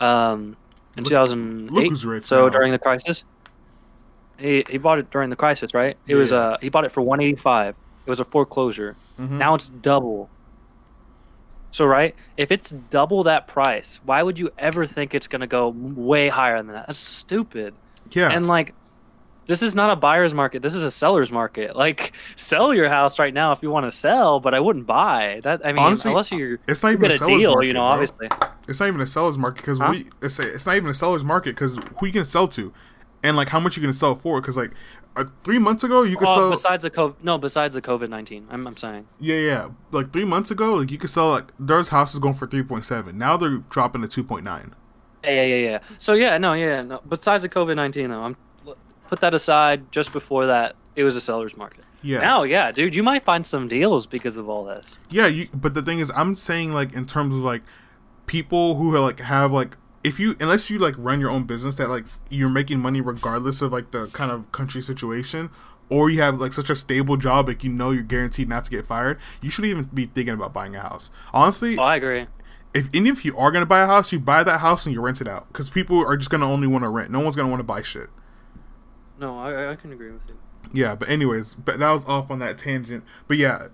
um, in Look- 2008. look rich so now. during the crisis, he he bought it during the crisis, right? It was uh he bought it for 185. It was a foreclosure. Mm-hmm. Now it's double. So right, if it's double that price, why would you ever think it's gonna go way higher than that? That's stupid. Yeah. And like, this is not a buyer's market. This is a seller's market. Like, sell your house right now if you want to sell, but I wouldn't buy that. I mean, Honestly, unless you're it's not you even get a a seller's deal, market, you know. bro. Obviously, It's not even a seller's market because Huh? we it's, it's not even a seller's market because who you gonna sell to, and like how much you gonna sell for? Because like uh, three months ago you could oh, sell besides the COVID, no, besides the COVID nineteen, I'm, I'm saying. yeah yeah like three months ago like you could sell like there's houses going for three point seven now they're dropping to two point nine. Yeah, yeah, yeah, yeah. So yeah, no, yeah, no. Besides the COVID nineteen, though, I'm put that aside. Just before that, it was a seller's market. Yeah. Now, yeah, dude, you might find some deals because of all this. Yeah, you. But the thing is, I'm saying like in terms of like people who like have like if you unless you like run your own business that like you're making money regardless of like the kind of country situation or you have like such a stable job like you know you're guaranteed not to get fired you shouldn't even be thinking about buying a house honestly Oh, I agree. if any if you are gonna buy a house you buy that house and you rent it out because people are just gonna only want to rent no one's gonna want to buy shit No, I, I can agree with you. yeah but anyways but that was off on that tangent but yeah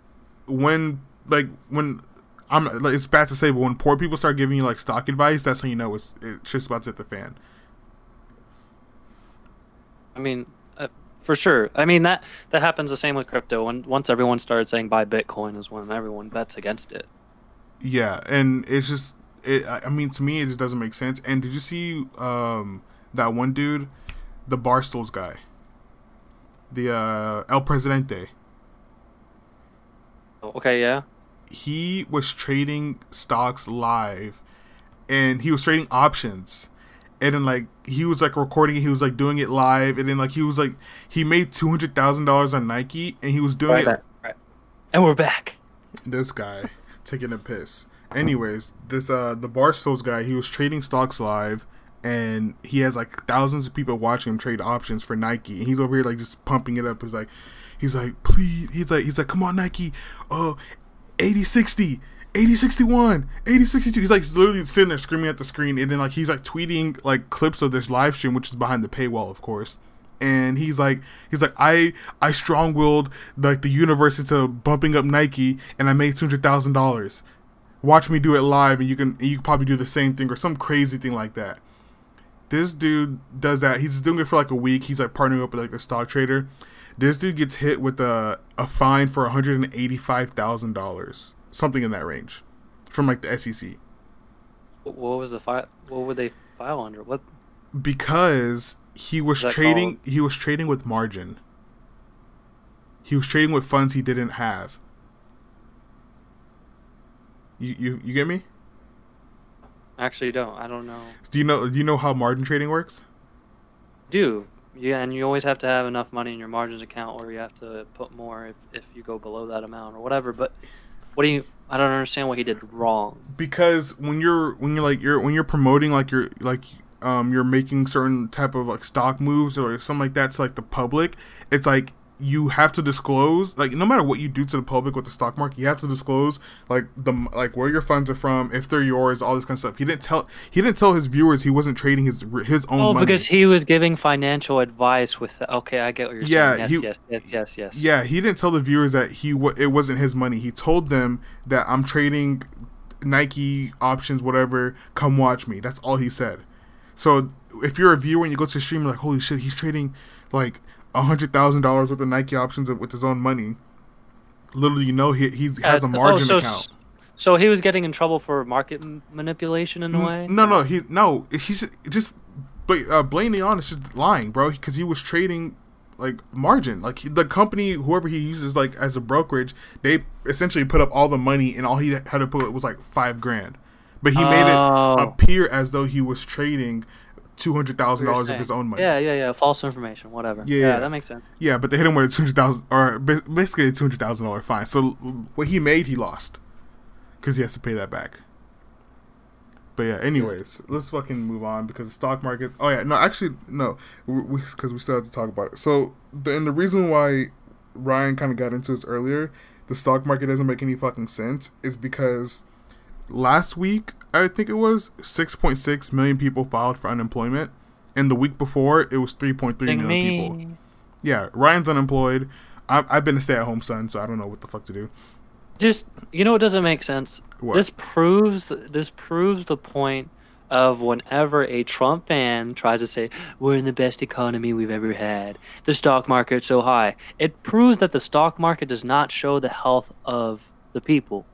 when like when i'm like, it's bad to say but when poor people start giving you like stock advice that's how you know it's it's just about to hit the fan I mean, uh, for sure. I mean that that happens the same with crypto. When once everyone started saying buy Bitcoin is when everyone bets against it. yeah and it's just it i I mean to me it just doesn't make sense and did you see um that one dude the barstools guy the uh el presidente Oh, Okay, yeah. he was trading stocks live and he was trading options and then like he was like recording it he was like doing it live and then like he was like he made $200000 on nike and he was doing it Right. And we're back. this guy taking a piss anyways this uh the barstools guy he was trading stocks live and he has like thousands of people watching him trade options for nike and he's over here like just pumping it up. He's like he's like please he's like he's like come on nike oh 80 60 80 61 80 62 he's like literally sitting there screaming at the screen and then like he's like tweeting like clips of this live stream which is behind the paywall of course. And he's like he's like i i strong-willed like the universe into bumping up nike and i made $200000 watch me do it live and you can you can probably do the same thing or some crazy thing like that this dude does that. He's doing it for like a week. He's like partnering up with like a stock trader. This dude gets hit with a, a fine for $185000 something in that range from like the sec What was the file? What would they file under? What? because he was trading he was trading with margin. He was trading with funds he didn't have. You you, you get me Actually, don't. I don't know. do you know do you know how margin trading works Do yeah, and you always have to have enough money in your margins account, or you have to put more if, if you go below that amount or whatever. But what do you? I don't understand what he did wrong. because when you're when you're like you're when you're promoting like you're like um you're making certain type of like stock moves or something like that to like the public it's like you have to disclose like no matter what you do to the public with the stock market you have to disclose like the like where your funds are from if they're yours all this kind of stuff he didn't tell he didn't tell his viewers he wasn't trading his his own Oh, money because he was giving financial advice with. The, okay, I get what you're Yeah, saying. Yes, he- yes, yes, yes, yes. yeah he didn't tell the viewers that he it wasn't his money he told them that i'm trading nike options whatever come watch me that's all he said so if you're a viewer and you go to the stream you're like holy shit he's trading like hundred thousand dollars worth of nike options with his own money little do you know he he's has a Uh, margin so, account So he was getting in trouble for market m- manipulation in a way. No, no, he no. He's just, but uh, blatantly honest, just lying, bro. Because he was trading like margin, like the company, whoever he uses, like as a brokerage, they essentially put up all the money, and all he had to put was like five grand. But he made it Oh. appear as though he was trading two hundred thousand dollars of his own money. Yeah, yeah, yeah. False information, whatever. Yeah, Yeah, yeah. that makes sense. Yeah, but they hit him with a two hundred thousand, or basically a two hundred thousand dollar fine. So what he made, he lost, because he has to pay that back. But yeah, anyways, let's fucking move on because the stock market. Oh yeah, no, actually no, because we, we still have to talk about it. So the and the reason why Ryan kind of got into this earlier, the stock market doesn't make any fucking sense, is because last week I think it was six point six million people filed for unemployment, and the week before it was three point three Ding million people. Yeah, Ryan's unemployed. I, I've been a stay-at-home son, so I don't know what the fuck to do. Just you know, it doesn't make sense. What? This proves this proves the point of whenever a Trump fan tries to say we're in the best economy we've ever had, the stock market's so high. It proves that the stock market does not show the health of the people.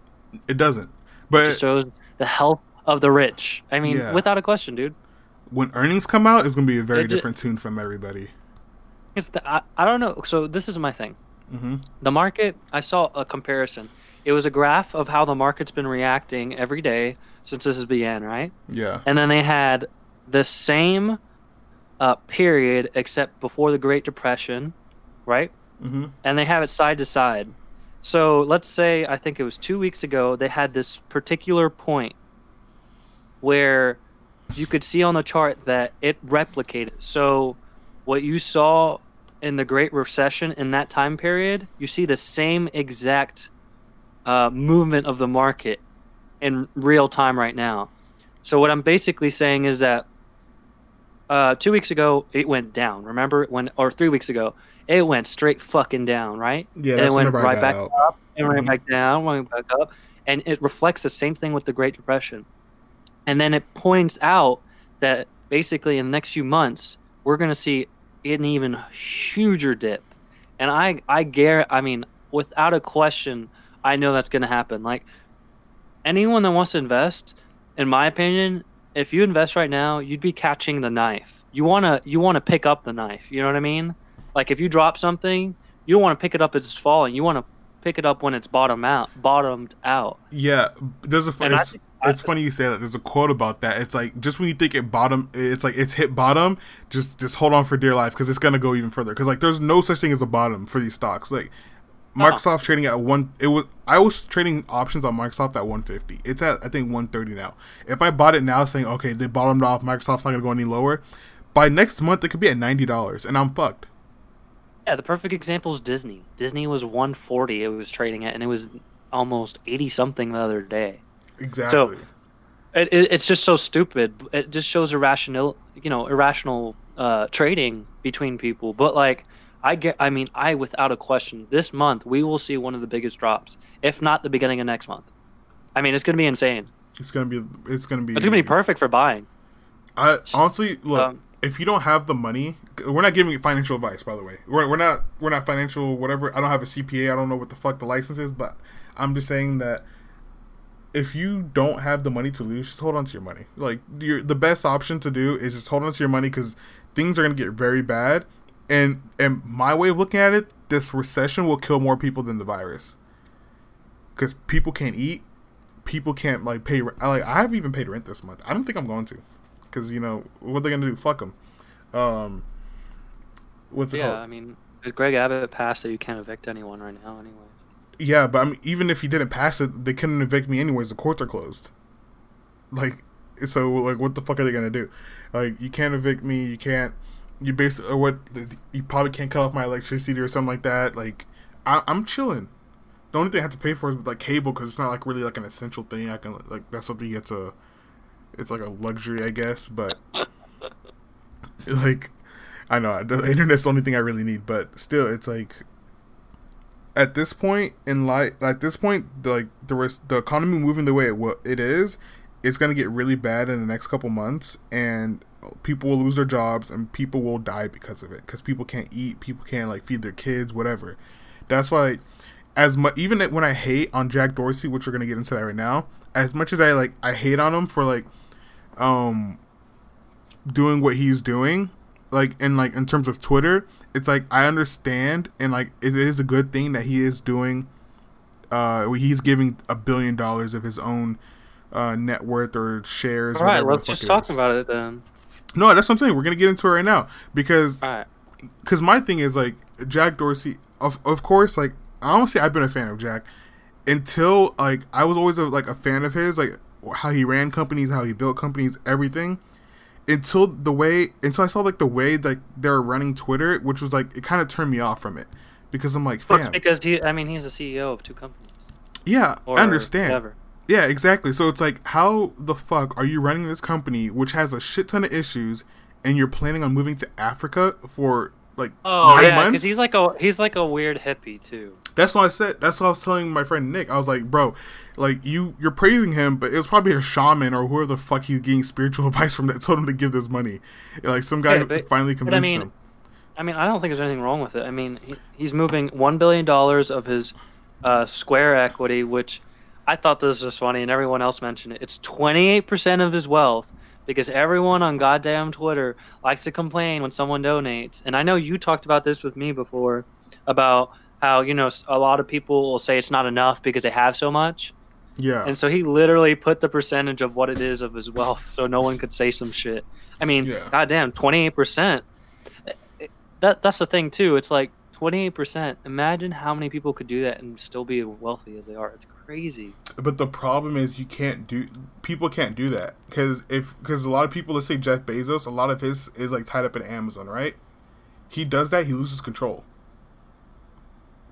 It doesn't. It But just shows the health of the rich. I mean, Yeah. without a question, dude. when earnings come out, it's gonna be a very It different tune from everybody. It's the, I, I don't know. So this is my thing. Mm-hmm. The market. I saw a comparison. It was a graph of how the market's been reacting every day since this has began, right? Yeah. And then they had the same uh, period except before the Great Depression, right? Mm-hmm. And they have it side to side. So let's say I think it was two weeks ago they had this particular point where you could see on the chart that it replicated. So what you saw in the Great Recession in that time period, you see the same exact uh, movement of the market in real time right now. So what I'm basically saying is that uh, two weeks ago it went down. Remember when, or three weeks ago, it went straight fucking down, right? Yeah, and that's it went whenever I right back out. up, and right Mhm. back down, went back up, and it reflects the same thing with the Great Depression. And then it points out that basically in the next few months we're going to see an even huger dip. And I, I guarantee, I mean, without a question, I know that's going to happen. Like anyone that wants to invest, in my opinion, if you invest right now, you'd be catching the knife. You wanna, you wanna pick up the knife. You know what I mean? Like if you drop something, you don't want to pick it up as it's falling. You want to pick it up when it's bottom out, bottomed out. Yeah. There's a. And It's, think- it's funny you say that. There's a quote about that. It's like just when you think it bottom, it's like it's hit bottom. Just just hold on for dear life because it's gonna go even further. Because like there's no such thing as a bottom for these stocks. Like Microsoft trading at one. It was I was trading options on Microsoft at 150. It's at I think 130 now. If I bought it now, saying okay they bottomed off, Microsoft's not gonna go any lower. By next month, it could be at ninety dollars, and I'm fucked. Yeah, the perfect example is Disney. Disney was 140 it was trading at, and it was almost 80 something the other day. Exactly. It, it, it's just so stupid. It just shows irrational, you know, irrational uh, trading between people. But like, I get, I mean, I without a question, this month we will see one of the biggest drops, if not the beginning of next month. I mean, it's gonna be insane. it's gonna be. It's gonna be. It's gonna be perfect for buying. I honestly look. Um, if you don't have the money, we're not giving financial advice. By the way, we're, we're not. We're not financial. Whatever. I don't have a CPA. I don't know what the fuck the license is, but I'm just saying that if you don't have the money to lose, just hold on to your money. Like your the best option to do is just hold on to your money because things are gonna get very bad. And and my way of looking at it, this recession will kill more people than the virus. Because people can't eat, people can't like pay. Like I haven't even paid rent this month. I don't think I'm going to, because you know what they're gonna do? Fuck them. Um, what's it called? Yeah, called? I mean, Greg Abbott passed that you can't evict anyone right now, anyway. Yeah, but I mean, even if he didn't pass it, they couldn't evict me anyways. The courts are closed. Like, so like, what the fuck are they gonna do? Like, you can't evict me. You can't. you basically what you probably can't cut off my electricity or something like that. Like I, I'm chilling. The only thing I have to pay for is like cable because it's not like really like an essential thing. I can like that's something that's a it's like a luxury, I guess. But [laughs] like I know the internet's the only thing I really need, but still, it's like at this point in life, at this point, like the rest, the economy moving the way it it is, it's gonna get really bad in the next couple months, and people will lose their jobs and people will die because of it because people can't eat, people can't like feed their kids, whatever. That's why, as much even when I hate on Jack Dorsey, which we're gonna get into that right now, as much as I like I hate on him for like, um, doing what he's doing, like in like in terms of Twitter, it's like I understand and like it is a good thing that he is doing. Uh, he's giving a billion dollars of his own uh, net worth or shares. All right, let's just talk is. about it then. No, that's what I'm saying. We're gonna get into it right now because All right. because my thing is like Jack Dorsey. Of of course, like honestly, I've been a fan of Jack until like I was always a, like a fan of his, like how he ran companies, how he built companies, everything. Until the way, until I saw like the way like they're running Twitter, which was like it kind of turned me off from it because I'm like, fam, because he, I mean, he's the CEO of two companies. yeah, I understand. Whatever. Yeah, exactly. So it's like, how the fuck are you running this company which has a shit ton of issues, and you're planning on moving to Africa for like Oh nine yeah, because he's like a he's like a weird hippie too. That's what I said. That's what I was telling my friend Nick. I was like, bro, like you, you're praising him, but it was probably a shaman or whoever the fuck he's getting spiritual [laughs] advice from that told him to give this money. Like some guy Yeah, but- finally convinced I mean, him. I mean, I don't think there's anything wrong with it. I mean, he, he's moving one billion dollars of his uh, Square equity, which I thought this was funny, and everyone else mentioned it. It's 28 percent of his wealth because everyone on goddamn Twitter likes to complain when someone donates. And I know you talked about this with me before about how you know a lot of people will say it's not enough because they have so much. Yeah, And so he literally put the percentage of what it is of his wealth so no one could say some shit. I mean, Yeah. goddamn, 28%. That that's the thing too. It's like 28%. Imagine how many people could do that and still be wealthy as they are. It's crazy. but the problem is you can't do. People can't do that because if because a lot of people, let's say Jeff Bezos, a lot of his is like tied up in Amazon, right? He does that, he loses control.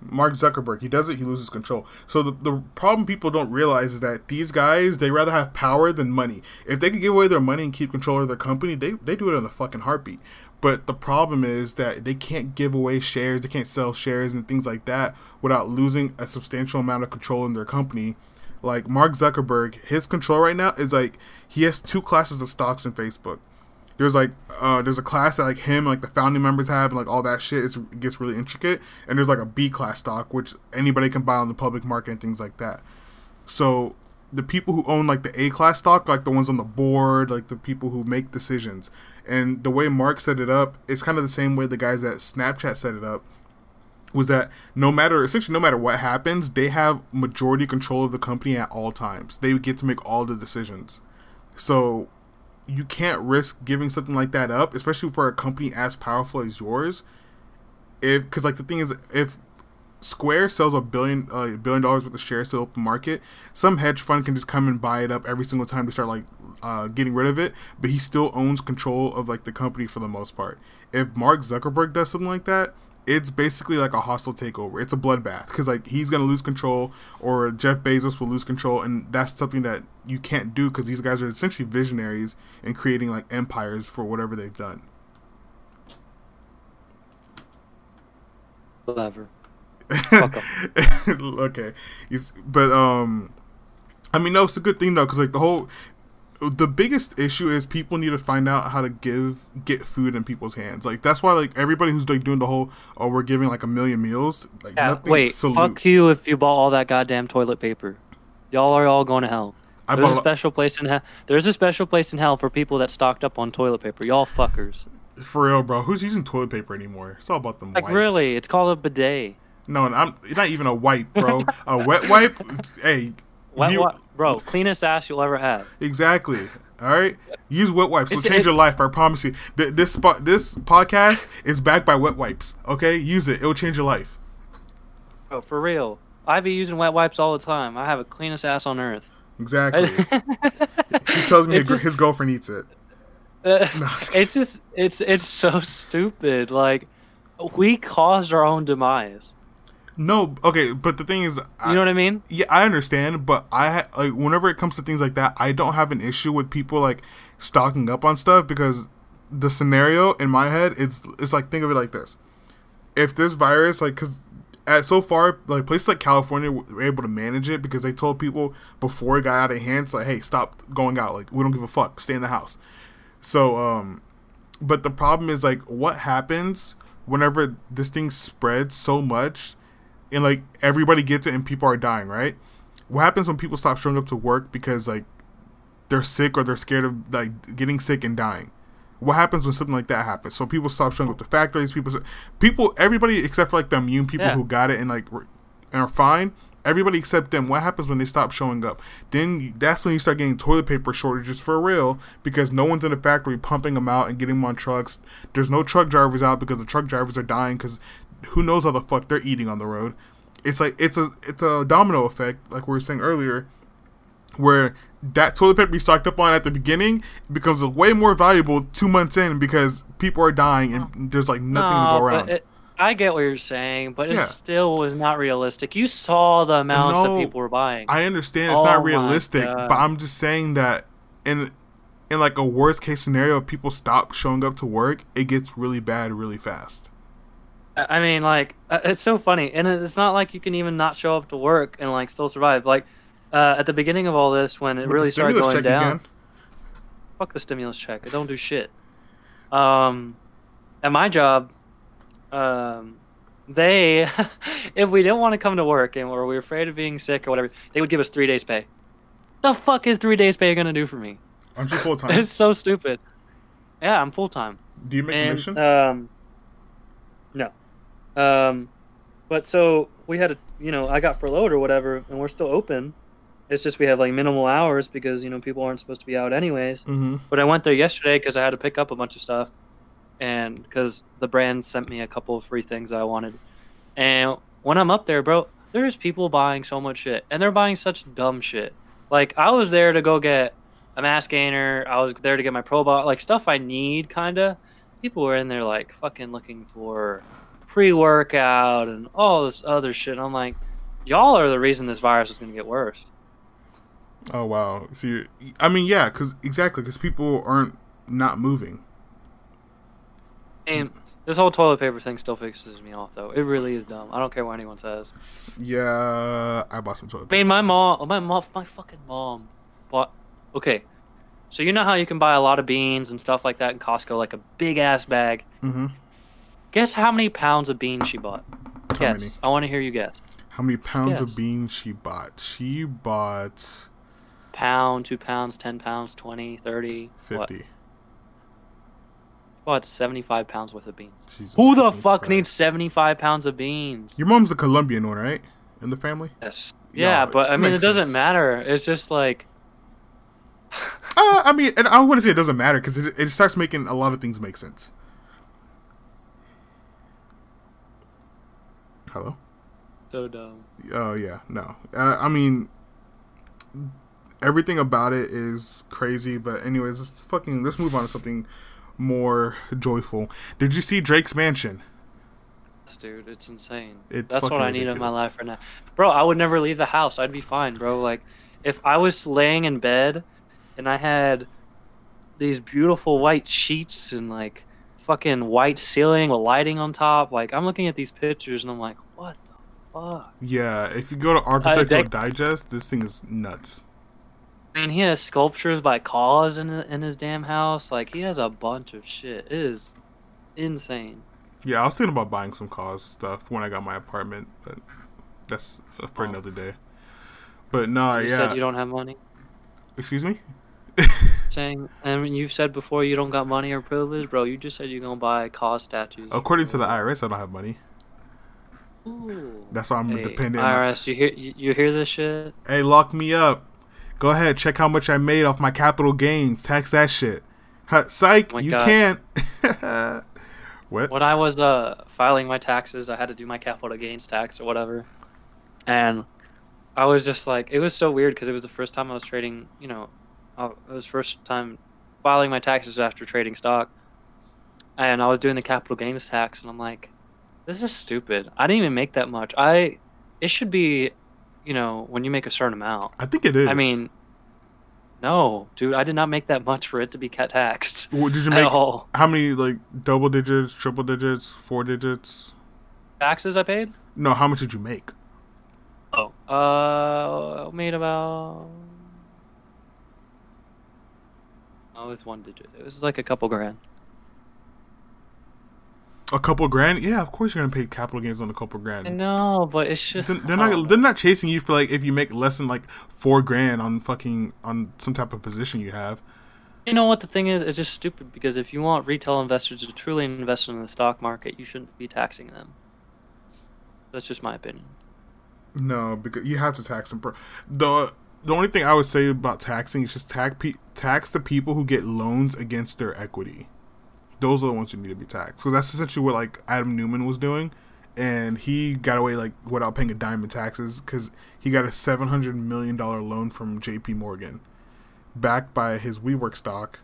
Mark Zuckerberg, he does it, he loses control. So the, the problem people don't realize is that these guys, they rather have power than money. If they could give away their money and keep control of their company, they, they do it in a fucking heartbeat. But the problem is that they can't give away shares, they can't sell shares and things like that without losing a substantial amount of control in their company. Like Mark Zuckerberg, his control right now is like he has two classes of stocks in Facebook. There's like uh there's a class that like him like the founding members have and like all that shit. It's, it gets really intricate. And there's like a b class stock which anybody can buy on the public market and things like that. So the people who own like the a class stock like the ones on the board like the people who make decisions and the way mark set it up it's kind of the same way the guys at snapchat set it up was that no matter essentially no matter what happens they have majority control of the company at all times they get to make all the decisions so you can't risk giving something like that up, especially for a company as powerful as yours. If because like the thing is, if Square sells a billion uh, billion dollars worth of shares to the open market, some hedge fund can just come and buy it up every single time to start like uh, getting rid of it. But he still owns control of like the company for the most part. If Mark Zuckerberg does something like that, it's basically like a hostile takeover. It's a bloodbath because like he's gonna lose control, or Jeff Bezos will lose control, and that's something that you can't do because these guys are essentially visionaries and creating like empires for whatever they've done. Whatever. [laughs] Okay, He's- but um, I mean, no, it's a good thing though because like the whole. The biggest issue is people need to find out how to give get food in people's hands. Like that's why like everybody who's like doing the whole oh we're giving like a million meals. Like Yeah, nothing, wait, salute. fuck you if you bought all that goddamn toilet paper. Y'all are all going to hell. I There's a special place in hell. There's a special place in hell for people that stocked up on toilet paper. Y'all fuckers. For real, bro. Who's using toilet paper anymore? It's all about them Like wipes. really, it's called a bidet. No, I'm not even a wipe, bro. a wet wipe. [laughs] Hey, Wet you- wi- bro, cleanest ass you'll ever have. exactly. All right, use wet wipes. It'll change it- your life. I promise you. This spot, this podcast is backed by wet wipes. Okay, use it. It'll change your life. Bro, for real. I be using wet wipes all the time. I have a cleanest ass on earth. Exactly. [laughs] he tells me his, just- his girlfriend eats it. [laughs] Uh, No, I'm just kidding. it's just it's it's so stupid. Like we caused our own demise. No, okay, but the thing is, I, You know what I mean? yeah, I understand, but I like whenever it comes to things like that, I don't have an issue with people like stocking up on stuff because the scenario in my head, it's it's like think of it like this: if this virus, like, because at so far, like places like California were able to manage it because they told people before it got out of hand, it's like, hey, stop going out, like we don't give a fuck, stay in the house. So, um, but the problem is like what happens whenever this thing spreads so much and like everybody gets it and people are dying, right? What happens when people stop showing up to work because like they're sick or they're scared of like getting sick and dying? What happens when something like that happens? So people stop showing up to factories. People, people, everybody except for like the immune people Yeah. who got it and like and are fine. Everybody except them. What happens when they stop showing up? Then that's when you start getting toilet paper shortages for real because no one's in the factory pumping them out and getting them on trucks. There's no truck drivers out because the truck drivers are dying because who knows how the fuck they're eating on the road. It's like it's a it's a domino effect, like we were saying earlier, where that toilet paper you stocked up on at the beginning becomes way more valuable two months in because people are dying and there's like nothing to go around. It, I get what you're saying, but it Yeah. still was not realistic. You saw the amounts No, that people were buying. I understand it's Oh not realistic, but I'm just saying that in in like a worst case scenario, if people stop showing up to work, it gets really bad really fast. I I mean, like, uh, it's so funny, and it's not like you can even not show up to work and like still survive. Like, uh, at the beginning of all this, when it With really started going down, fuck the stimulus check. It don't do shit. Um, at my job, um, they, [laughs] if we didn't want to come to work and or we were afraid of being sick or whatever, they would give us three days pay. The fuck is three days pay gonna do for me? Aren't you full time? [laughs] It's so stupid. Yeah, I'm full time. Do you make And commission? um, um, but so we had a, you know, I got furloughed or whatever, and we're still open. It's just we have like minimal hours because you know people aren't supposed to be out anyways. mm-hmm. But I went there yesterday because I had to pick up a bunch of stuff, and because the brand sent me a couple of free things I wanted. And when I'm up there, bro, there's people buying so much shit, and they're buying such dumb shit. Like I was there to go get a mass gainer. I was there to get my probot, like stuff I need, kinda. People were in there like fucking looking for pre-workout and all this other shit. I'm like, y'all are the reason this virus is gonna get worse. Oh wow. So you, I mean, yeah, because exactly because people aren't not moving. And this whole toilet paper thing still pisses me off, though. It really is dumb. I don't care what anyone says. Yeah, I bought some toilet I paper. mean, my mom, my mom, my fucking mom bought. Okay, so you know how you can buy a lot of beans and stuff like that in Costco, like a big ass bag. Mm-hmm. Guess how many pounds of beans she bought? How Guess. many? I want to hear you guess. How many pounds of beans she bought? She bought Pound, two pounds, ten pounds, 20, 30. What? fifty. Bought 75 pounds worth of beans. Jesus Who the fuck Christ. needs 75 pounds of beans? Your mom's a Colombian one, right? In the family. Yes. Yeah, Yeah, but I mean, it makes doesn't sense. matter. It's just like. Uh, I mean, and I wouldn't say it doesn't matter because it, it starts making a lot of things make sense. Hello. So dumb. Oh yeah, no. Uh, I mean, everything about it is crazy. But anyways, let's fucking let's move on to something more joyful. Did you see Drake's mansion? Dude, it's insane. It's That's what I need in my life right now, bro. I would never leave the house. I'd be fine, bro. Like, if I was laying in bed and I had these beautiful white sheets and like fucking white ceiling with lighting on top, like I'm looking at these pictures and I'm like, fuck? Yeah, if you go to Architectural Dick- Digest, this thing is nuts. I mean, he has sculptures by Kaws in in his damn house. Like, he has a bunch of shit. It is insane. Yeah, I was thinking about buying some Kaws stuff when I got my apartment, but that's uh, for Oh. another day. But no, You yeah. said you don't have money. Excuse me. [laughs] saying, I mean, you've said before you don't got money or privilege, bro. You just said you're gonna buy Kaws statues. According to the IRS, I don't have money. Ooh. That's why I'm Hey, dependent. on- IRS, you hear you, you hear this shit? Hey, lock me up. Go ahead, check how much I made off my capital gains. Tax that shit. Ha, psych, Oh you God. can't. [laughs] what? When I was uh filing my taxes, I had to do my capital gains tax or whatever, and I was just like, it was so weird because it was the first time I was trading. You know, uh, it was first time filing my taxes after trading stock, and I was doing the capital gains tax, and I'm like, this is stupid. I didn't even make that much. I, it should be, you know, when you make a certain amount. I think it is. I mean, no, dude, I did not make that much for it to be cat taxed What did you make? all. How many like double digits, triple digits, four digits? Taxes I paid? No, how much did you make? Oh, uh, made about. Oh, it was one digit. It was like a couple grand. A couple grand? Yeah, of course you're gonna pay capital gains on a couple I grand. know, but it's just They're they're not. They're not chasing you for like if you make less than like four grand on fucking on some type of position you have. You know what the thing is? It's just stupid because if you want retail investors to truly invest in the stock market, you shouldn't be taxing them. That's just my opinion. No, because you have to tax them. The the only thing I would say about taxing is just tax pe- tax the people who get loans against their equity. Those are the ones who need to be taxed. Because that's essentially what like Adam Neumann was doing, and he got away like without paying a dime in taxes because he got a seven hundred million dollar loan from J.P. Morgan, backed by his WeWork stock.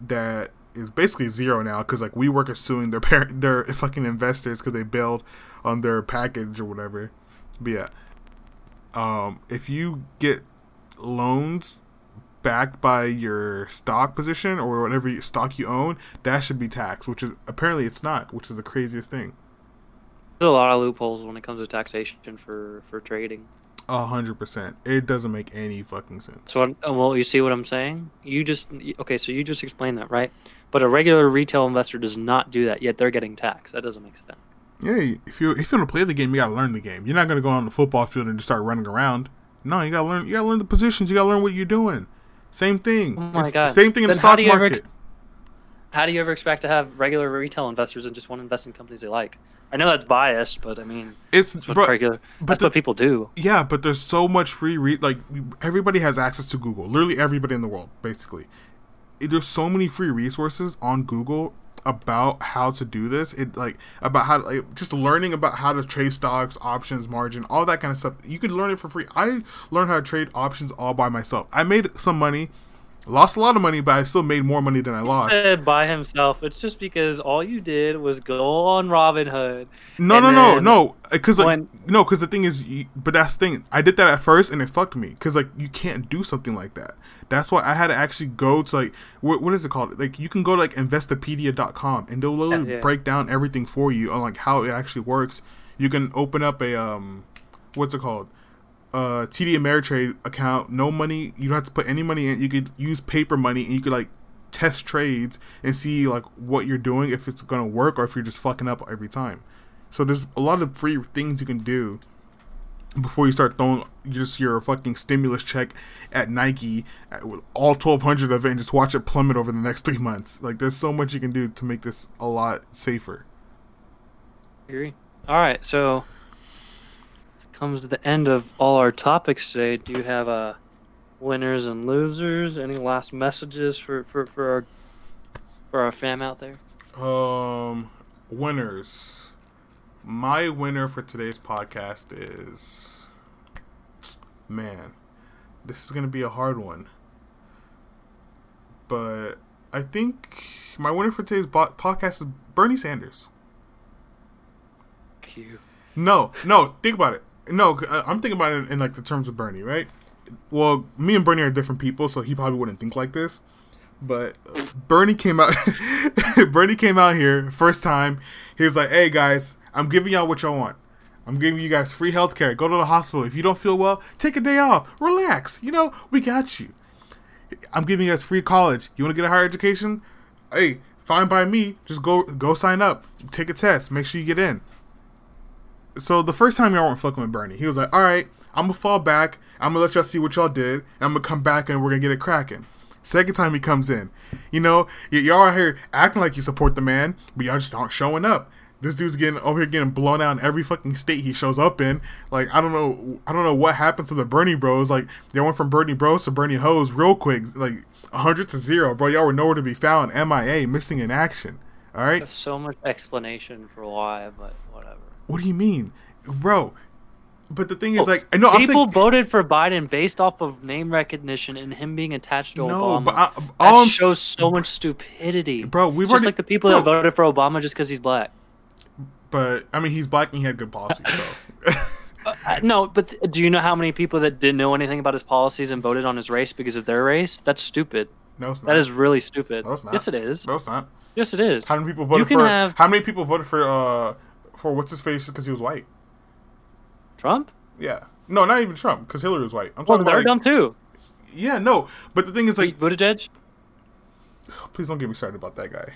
That is basically zero now because like WeWork is suing their parent, their fucking investors because they bailed on their package or whatever. But yeah, um, if you get loans backed by your stock position or whatever stock you own, that should be taxed. Which is apparently it's not, which is the craziest thing. There's a lot of loopholes when it comes to taxation for for trading. A hundred percent. It doesn't make any fucking sense. So, uh, well, you see what I'm saying? You just okay. So you just explained that, right? But a regular retail investor does not do that. Yet they're getting taxed. That doesn't make sense. yeah, if you if you want to play the game, you gotta learn the game. You're not gonna go on the football field and just start running around. No, you gotta learn. You gotta learn the positions. You gotta learn what you're doing. Same thing. Oh my It's- God. Same thing in the Then how stock ever market. ex- How do you ever expect to have regular retail investors and just want to invest in companies they like? I know that's biased, but I mean, it's that's what bro, regular. but That's the- what people do. Yeah, but there's so much free re- like everybody has access to Google. Literally everybody in the world, basically. There's so many free resources on Google about how to do this. It like about how like just learning about how to trade stocks, options, margin, all that kind of stuff. You could learn it for free. I learned how to trade options all by myself. I made some money, lost a lot of money, but I still made more money than I lost. Said by himself. It's just because all you did was go on Robinhood. No, no, no, no. Uh, because like, when- no, because the thing is, but that's the thing. I did that at first, and it fucked me. Because like, you can't do something like that. That's why I had to actually go to like, what, what is it called? Like, you can go to like Investopedia.com, and they'll literally Yeah, break down everything for you on like how it actually works. You can open up a um, what's it called? Uh, TD Ameritrade account. No money. You don't have to put any money in. You could use paper money, and you could like test trades and see like what you're doing if it's gonna work or if you're just fucking up every time. So there's a lot of free things you can do before you start throwing just your fucking stimulus check at Nike at, with all 1200 of it and just watch it plummet over the next [laughs] three months. Like there's so much you can do to make this a lot safer. Agree. All right, so this comes to the end of all our topics today. Do you have uh, winners and losers? Any last messages for for for our for our fam out there? Um, winners. My winner for today's podcast is, man, this is gonna be a hard one. But I think my winner for today's bo- podcast is Bernie Sanders. Cute. No, no, think about it. No, I- uh, I'm thinking about it in, in like the terms of Bernie, right? Well, me and Bernie are different people, so he probably wouldn't think like this. But Bernie came out. [laughs] Bernie came out here first time. He was like, "Hey guys, I'm giving y'all what y'all want. I'm giving you guys free health care. Go to the hospital. If you don't feel well, take a day off. Relax. You know, we got you. I'm giving you guys free college. You want to get a higher education? Hey, fine by me. Just go go sign up. Take a test. Make sure you get in." so the first time y'all weren't fucking with Bernie, he was like, "All right, I'm gonna fall back. I'm gonna let y'all see what y'all did. I'm gonna come back and we're gonna get it cracking." Second time he comes in, you know, y- y'all are here acting like you support the man, but y'all just aren't showing up. This dude's getting over here getting blown out in every fucking state he shows up in. Like I don't know, I don't know what happened to the Bernie Bros. Like they went from Bernie Bros to Bernie Hoes real quick, like hundred to zero, bro. Y'all were nowhere to be found. MIA, missing in action. All right. There's so much explanation for why, but whatever. What do you mean, bro? but the thing is, oh, like, I know I'm People saying voted for Biden based off of name recognition and him being attached to no, Obama. but I, that I'm, shows so much stupidity, Bro, we've just already- like the people bro. that voted for Obama just because he's black. But I mean, he's black and he had good policies, so. [laughs] Uh, no, but th- do you know how many people that didn't know anything about his policies and voted on his race because of their race? That's stupid. no, it's not. That is really stupid. No, it's not. Yes, it is. No, it's not. Yes, it is. How many people voted for? have- How many people voted for? Uh, for what's his face because he was white? Trump? Yeah. No, not even Trump because Hillary was white. I'm Well, talking they're about. dumb too. yeah, no. But the thing is, like, Pete Buttigieg? please don't get me started about that guy.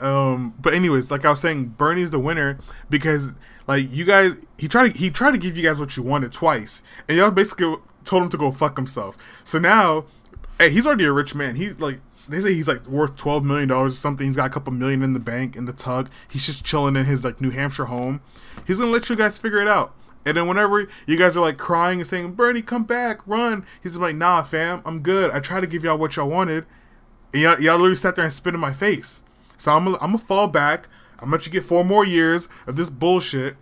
Um, but anyways, like I was saying, Bernie's the winner because like you guys, he tried to he tried to give you guys what you wanted twice, and y'all basically told him to go fuck himself. So now, hey, he's already a rich man. He's like they say he's like worth twelve million dollars or something. He's got a couple million in the bank in the tug. He's just chilling in his like New Hampshire home. He's gonna let you guys figure it out. And then whenever you guys are like crying and saying, "Bernie, come back, run," he's like, "Nah, fam, I'm good. I tried to give y'all what y'all wanted." And y'all, y'all literally sat there and spit in my face. So I'm gonna I'm gonna fall back. I'm gonna let you get four more years of this bullshit,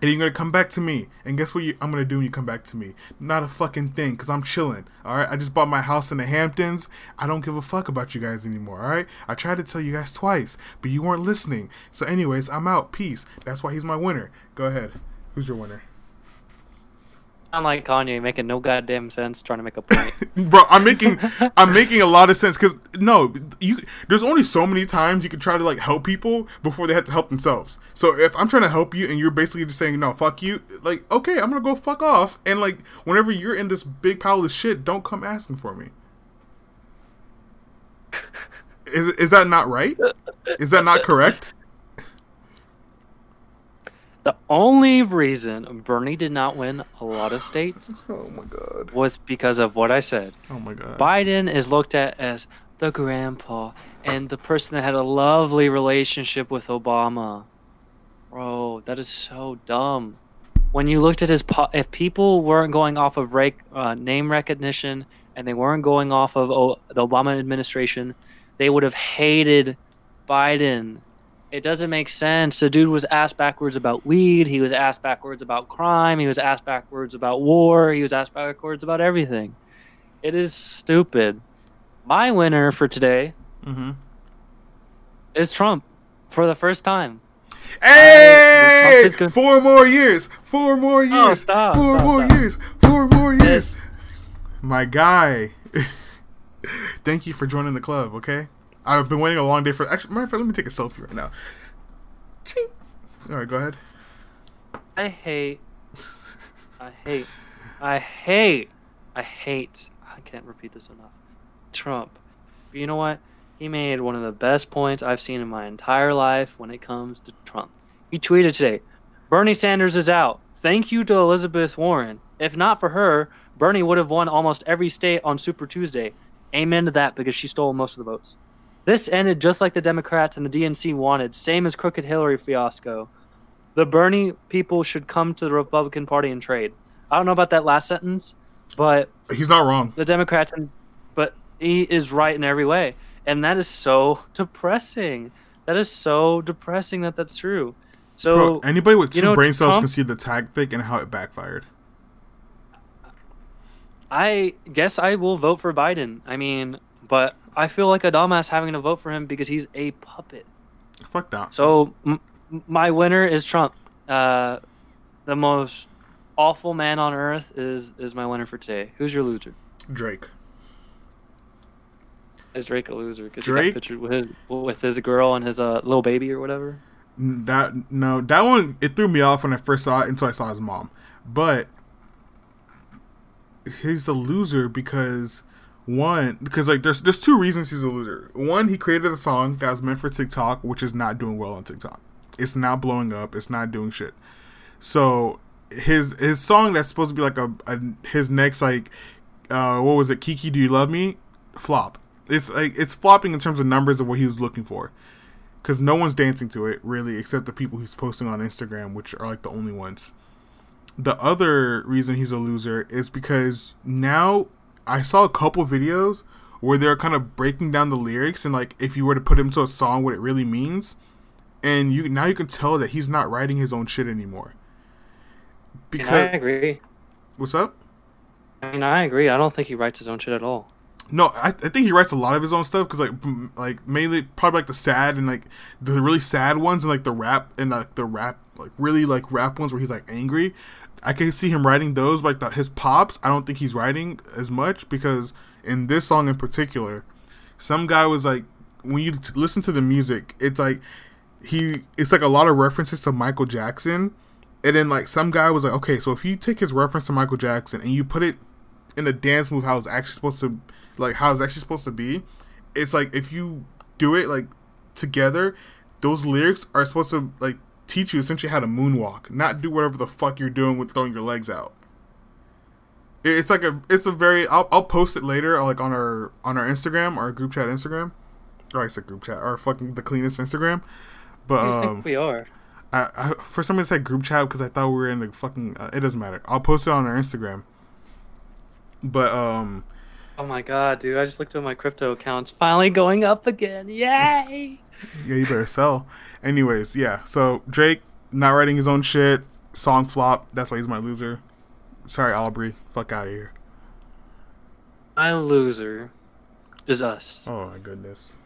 and you're gonna come back to me. And guess what? You, I'm gonna do when you come back to me? Not a fucking thing, cause I'm chilling. All right. I just bought my house in the Hamptons. I don't give a fuck about you guys anymore. All right. I tried to tell you guys twice, but you weren't listening. So, anyways, I'm out. Peace. That's why he's my winner. Go ahead. Who's your winner? Sound like Kanye making no goddamn sense trying to make a point. [laughs] bro i'm making i'm making a lot of sense because no you there's only so many times you can try to like help people before they have to help themselves. So if i'm trying to help you and you're basically just saying no fuck you like okay i'm gonna go fuck off. And like whenever you're in this big pile of shit don't come asking for me. Is, is that not right? Is that not correct the only reason Bernie did not win a lot of states [sighs] oh my god was because of what I said. oh my god Biden is looked at as the grandpa and the person that had a lovely relationship with Obama. Bro, that is so dumb. When you looked at his, po- if people weren't going off of rec- uh, name recognition and they weren't going off of o- the Obama administration, they would have hated Biden. It doesn't make sense. The dude was asked backwards about weed. He was asked backwards about crime. He was asked backwards about war. He was asked backwards about everything. It is stupid. My winner for today mm-hmm. is Trump for the first time. Hey! Good. Four more years. Four more years. Oh, stop, Four stop, more stop. years. Four more years. Yes. My guy. [laughs] Thank you for joining the club. Okay, I've been waiting a long day for. Actually, matter of fact, let me take a selfie right now. Ching. All right, go ahead. I hate. I hate. I hate. I hate. I can't repeat this enough. Trump. But you know what? He made one of the best points I've seen in my entire life when it comes to Trump. He tweeted today Bernie Sanders is out. Thank you to Elizabeth Warren. If not for her, Bernie would have won almost every state on Super Tuesday. Amen to that because she stole most of the votes. This ended just like the Democrats and the DNC wanted, same as crooked Hillary fiasco. The Bernie people should come to the Republican Party and trade. I don't know about that last sentence, but He's not wrong. the Democrats and but he is right in every way. And that is so depressing. That is so depressing that that's true. So Bro, anybody with two know, brain cells Trump- can see the tactic and how it backfired. I guess I will vote for Biden. I mean, but I feel like a dumbass having to vote for him because he's a puppet. Fuck that. So m- my winner is Trump. Uh, the most awful man on earth is is my winner for today. Who's your loser? Drake. Is Drake a loser? Because he Drake? got pictured with his with his girl and his uh, little baby or whatever. That no, that one it threw me off when I first saw it until I saw his mom. But he's a loser because one because like there's there's two reasons he's a loser. One, he created a song that was meant for TikTok, which is not doing well on TikTok. It's not blowing up. It's not doing shit. So his his song that's supposed to be like a, a his next like uh what was it Kiki Do You Love Me flop. It's like it's flopping in terms of numbers of what he was looking for because no one's dancing to it really except the people he's posting on Instagram, which are like the only ones. The other reason he's a loser is because now I saw a couple videos where they're kind of breaking down the lyrics and like if you were to put him to a song, what it really means, and you now you can tell that he's not writing his own shit anymore. And I agree. what's up? I mean, I agree. I don't think he writes his own shit at all. No, I, I think he writes a lot of his own stuff because like m- like mainly probably like the sad and like the really sad ones and like the rap and like the rap like really like rap ones where he's like angry. I can see him writing those, like the, his pops. I don't think he's writing as much because in this song in particular, some guy was like when you t- listen to the music, it's like he it's like a lot of references to Michael Jackson, and then like some guy was like, okay, so if you take his reference to Michael Jackson and you put it in a dance move how it's actually supposed to like how it's actually supposed to be it's like if you do it like together those lyrics are supposed to like teach you essentially how to moonwalk not do whatever the fuck you're doing with throwing your legs out it's like a it's a very i'll, I'll post it later like on our on our instagram our group chat instagram or i said group chat our fucking the cleanest instagram but do um think we are? I, I for some reason I said group chat because I thought we were in the fucking. Uh, it doesn't matter. I'll post it on our Instagram. But um, Oh my god, dude! I just looked at my crypto accounts. Finally going up again! Yay! Yeah, you better sell. Anyways, yeah. So Drake not writing his own shit. Song flop. That's why he's my loser. Sorry, Aubrey. Fuck out of here. My loser is us. Oh my goodness.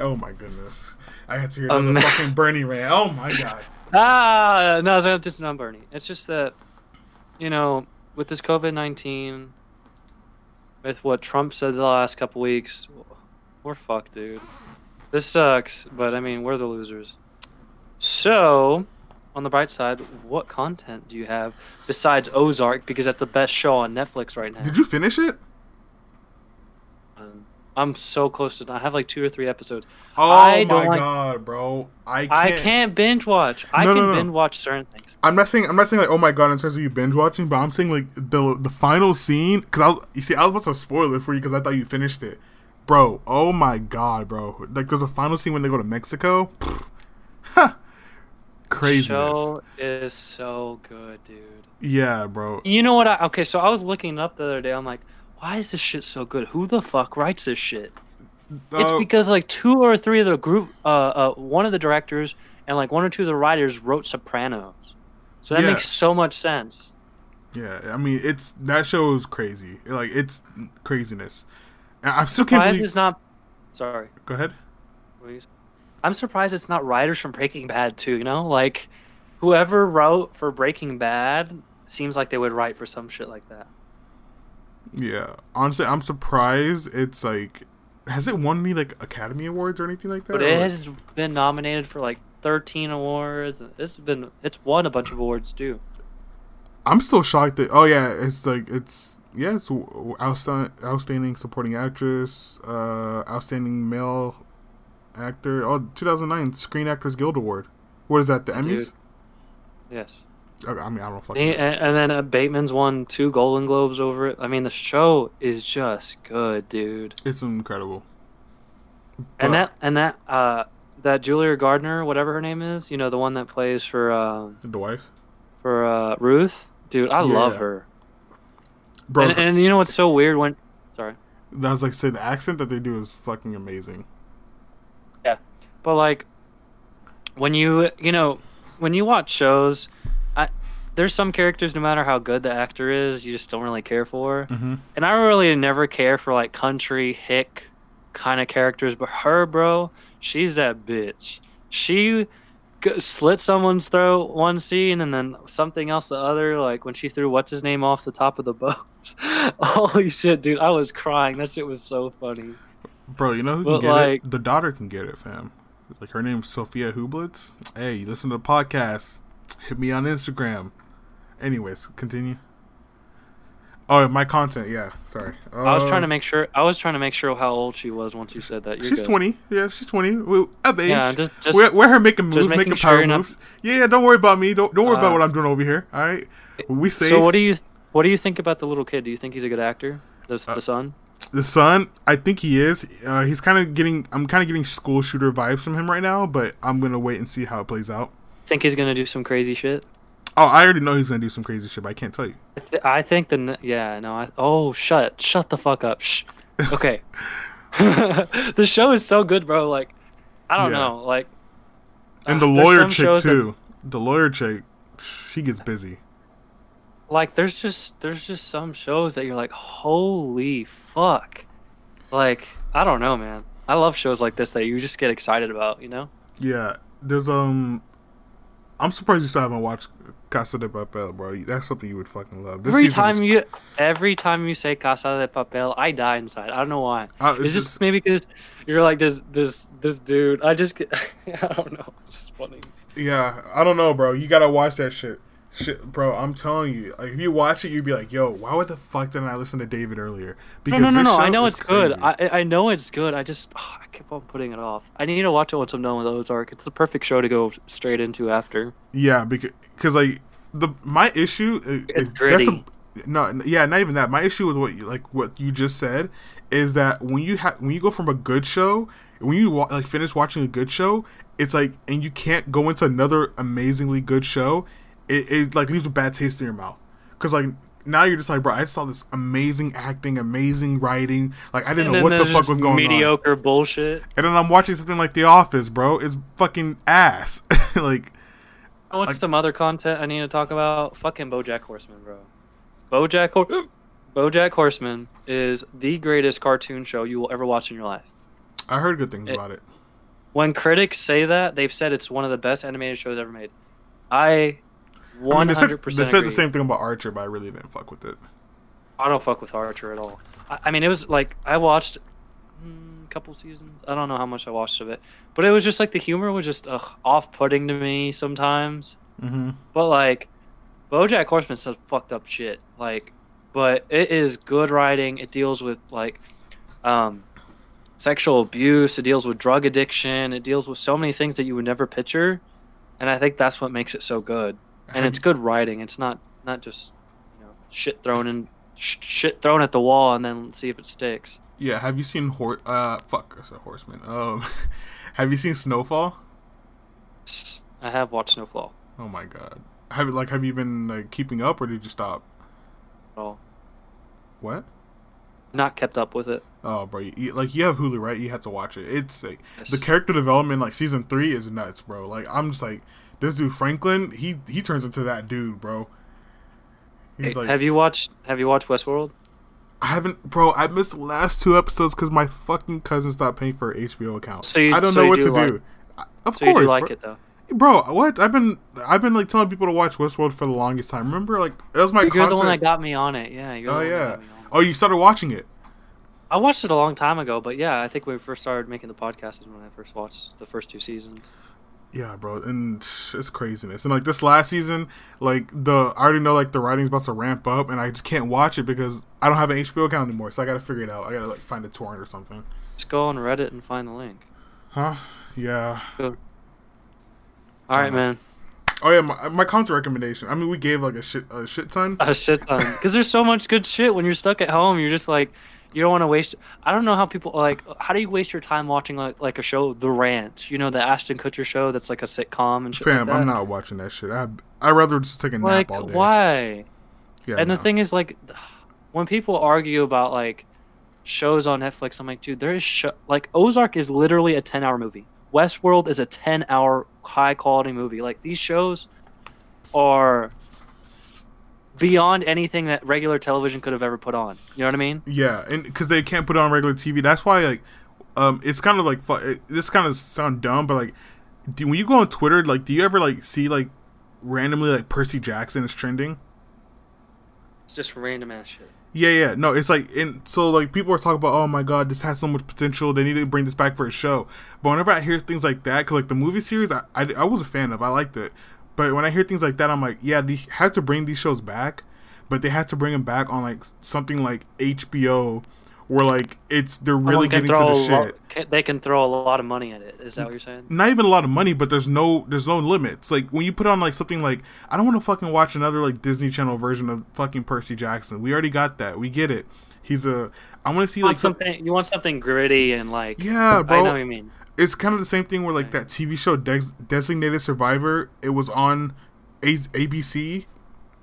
Oh my goodness. I had to hear Um, fucking Bernie rant. Oh my [laughs] god. Ah, no, it's not just not Bernie. It's just that, you know, with this COVID nineteen, with what Trump said the last couple weeks, we're fucked, dude. This sucks, but I mean, we're the losers. So, on the bright side, what content do you have besides Ozark? Because that's the best show on Netflix right now. Did you finish it? Um, I'm so close to. I have like two or three episodes. Oh I my like- god, bro. I can't. I can't binge watch. I No, can no, no. binge watch certain things. I'm not saying I'm not saying like oh my god in terms of you binge watching, but I'm saying like the the final scene because I was, you see I was about to spoil it for you because I thought you finished it, bro. Oh my god, bro! Like there's a final scene when they go to Mexico. [laughs] Pfft. Craziness. Show is so good, dude. Yeah, bro. You know what? I, okay, so I was looking up the other day. I'm like, why is this shit so good? Who the fuck writes this shit? It's Uh, because like two or three of the group, uh, uh, one of the directors and like one or two of the writers wrote Sopranos. So that Yeah. makes so much sense. yeah, I mean it's that show is crazy. Like it's craziness. I still can't Surprised believe. it's not. Sorry, Go ahead. please. I'm surprised it's not writers from Breaking Bad too. You know, like whoever wrote for Breaking Bad seems like they would write for some shit like that. Yeah, honestly, I'm surprised. It's like, has it won any like Academy Awards or anything like that? But it like- has been nominated for like 13 awards. It's been it's won a bunch of awards too. I'm still shocked that. Oh yeah, it's like it's yeah, it's outstanding, outstanding supporting actress, uh, outstanding male actor. Oh, 2009 Screen Actors Guild Award. What is that? The Emmys? Dude. Yes. Okay, I mean, I don't fucking. And, know. and then uh, Bateman's won two Golden Globes over it. I mean, the show is just good, dude. It's incredible. But- And that and that uh that Julia Gardner, whatever her name is, you know, the one that plays for uh, the wife, for uh, Ruth, dude, I love her. Bro. And, and you know what's so weird when, sorry, that was like said the accent that they do is fucking amazing. Yeah. But like when you you know when you watch shows, I there's some characters no matter how good the actor is, you just don't really care for. Mm-hmm. And I really never care for like country hick kind of characters, but her, bro, she's that bitch. She slit someone's throat one scene and then something else the other. Like when she threw what's his name off the top of the [laughs] boat. Holy shit, dude! I was crying. That shit was so funny. Bro, you know who But, can get like- it? The daughter can get it, fam. Like her name's Sofia Hublitz. Hey, you listen to the podcast. Hit me on Instagram. Anyways, continue. Oh, my content. Yeah, sorry. I was trying to Um, make sure. I was trying to make sure how old she was once you said that. You're She's good. twenty. Yeah, she's twenty. We, of age. Yeah, just- just- we're, we're her making moves, making making power not- moves. Yeah, yeah. Don't worry about me. Don't don't worry about Uh, what I'm doing over here. All right. We say So what do you what do you think about the little kid? Do you think he's a good actor? The, Uh, the son? the son. I think he is. Uh, he's kind of getting. I'm kind of getting school shooter vibes from him right now. But I'm gonna wait and see how it plays out. Think he's gonna do some crazy shit? Oh, I already know he's gonna do some crazy shit, but I can't tell you. I, th- I think the yeah no I oh shut shut the fuck up shh okay [laughs] [laughs] the show is so good bro like I don't Yeah. know like And uh, the there's lawyer chick shows that- too. The lawyer chick, she gets busy. like there's just there's just some shows that you're like, holy fuck. Like, I don't know, man. I love shows like this that you just get excited about, you know? Yeah, there's um, I'm surprised you still haven't watched Casa de Papel, bro. That's something you would fucking love. This every was- time you every time you say Casa de Papel, I die inside. I don't know why. Uh, it's Is it just- maybe because you're like this this this dude? I just [laughs] I don't know. It's funny. Yeah, I don't know, bro. You gotta watch that shit. Shit, bro. I'm telling you, like if you watch it, you'd be like, "Yo, why would the fuck didn't I listen to David earlier?" No, no, no, no. I know it's good. crazy. I I know it's good. I just oh, I keep on putting it off. I need to watch it once I'm done with Ozark. It's the perfect show to go straight into after. Yeah, because cause, like the my issue is, It's is- that's gritty. a, no, yeah, not even that. My issue with what you like what you just said is that when you have when you go from a good show, when you like finish watching a good show, it's like and you can't go into another amazingly good show, it, it like leaves a bad taste in your mouth. Cause like now you're just like, bro, I saw this amazing acting, amazing writing. Like I didn't know what the fuck was going on. mediocre bullshit. And then I'm watching something like The Office, bro. It's fucking ass. [laughs] like What's Like- some other content I need to talk about? Fucking BoJack Horseman, bro. BoJack Hor- BoJack Horseman is the greatest cartoon show you will ever watch in your life. I heard good things It- about it. When critics say that, they've said it's one of the best animated shows ever made. I I mean, they said, they said the same thing about Archer, but I really didn't fuck with it. I don't fuck with Archer at all. I, I mean, it was like I watched mm, a couple seasons. I don't know how much I watched of it, but it was just like the humor was just ugh, off-putting to me sometimes. Mm-hmm. But like, BoJack Horseman says fucked up shit. Like, but it is good writing. It deals with like, um, sexual abuse. It deals with drug addiction. It deals with so many things that you would never picture, and I think that's what makes it so good. And it's good writing. It's not not just you know shit thrown in sh- shit thrown at the wall and then see if it sticks. Yeah, have you seen Hor? Uh, fuck, I said Horseman. Um, [laughs] have you seen Snowfall? I have watched Snowfall. Oh my god. Have like have you been like keeping up or did you stop? all. What? Not kept up with it. Oh, bro, you, like you have Hulu, right? You have to watch it. It's like the character development, like season three, is nuts, bro. Like I'm just like this dude Franklin. He he turns into that dude, bro. He's Hey, like, have you watched Have you watched Westworld? I haven't, bro. I missed the last two episodes because my fucking cousin stopped paying for an HBO account. So you- I don't so know what do to like- do. I- Of So course, like bro. it though. bro. What? I've been I've been like telling people to watch Westworld for the longest time. Remember, like that was my. You're the one that got me on it. Yeah. Oh yeah. got me on it. Oh, you started watching it. I watched it a long time ago, but yeah, I think when we first started making the podcast is when I first watched the first two seasons. Yeah, bro, and it's craziness. And like this last season, like the I already know like the writing's about to ramp up, and I just can't watch it because I don't have an HBO account anymore. So I gotta figure it out. I gotta like find a torrent or something. Just go on Reddit and find the link. Huh? Yeah. All right, uh-huh. man. Oh yeah, my, my content recommendation. I mean, we gave like a shit a shit ton. A shit ton. Because there's so much good shit when you're stuck at home. You're just like, you don't want to waste. I don't know how people like. How do you waste your time watching like like a show, The Ranch? You know, the Ashton Kutcher show that's like a sitcom and shit. Fam, like? I'm not watching that shit. I I rather just take a nap Like, all day. why? Yeah, and the thing is, like, when people argue about like shows on Netflix, I'm like, dude, there is show like Ozark is literally a 10 hour movie. Westworld is a 10 hour high quality movie. Like these shows are beyond anything that regular television could have ever put on. You know what I mean? Yeah, and because they can't put it on regular TV, that's why like, um, it's kind of like fu- it, this kind of sound dumb, but like, do, when you go on Twitter, like, do you ever like see like randomly like Percy Jackson is trending? It's just random ass shit. Yeah, yeah, no, it's like, and so like people are talking about, oh my god, this has so much potential. They need to bring this back for a show. But whenever I hear things like that, cause like the movie series, I, I, I was a fan of, I liked it. But when I hear things like that, I'm like, yeah, they had to bring these shows back, but they had to bring them back on like something like HBO, where like it's they're really getting to the shit. can- they can throw a lot of money at it. Is that what you're saying? Not even a lot of money, but there's no there's no limits. Like when you put on like something like I don't want to fucking watch another like Disney Channel version of fucking Percy Jackson. We already got that. We get it. He's a. I want to see like something? You want something gritty and like? Yeah, bro. I know what you mean. It's kind of the same thing where like that TV show Des- Designated Survivor. It was on A- ABC,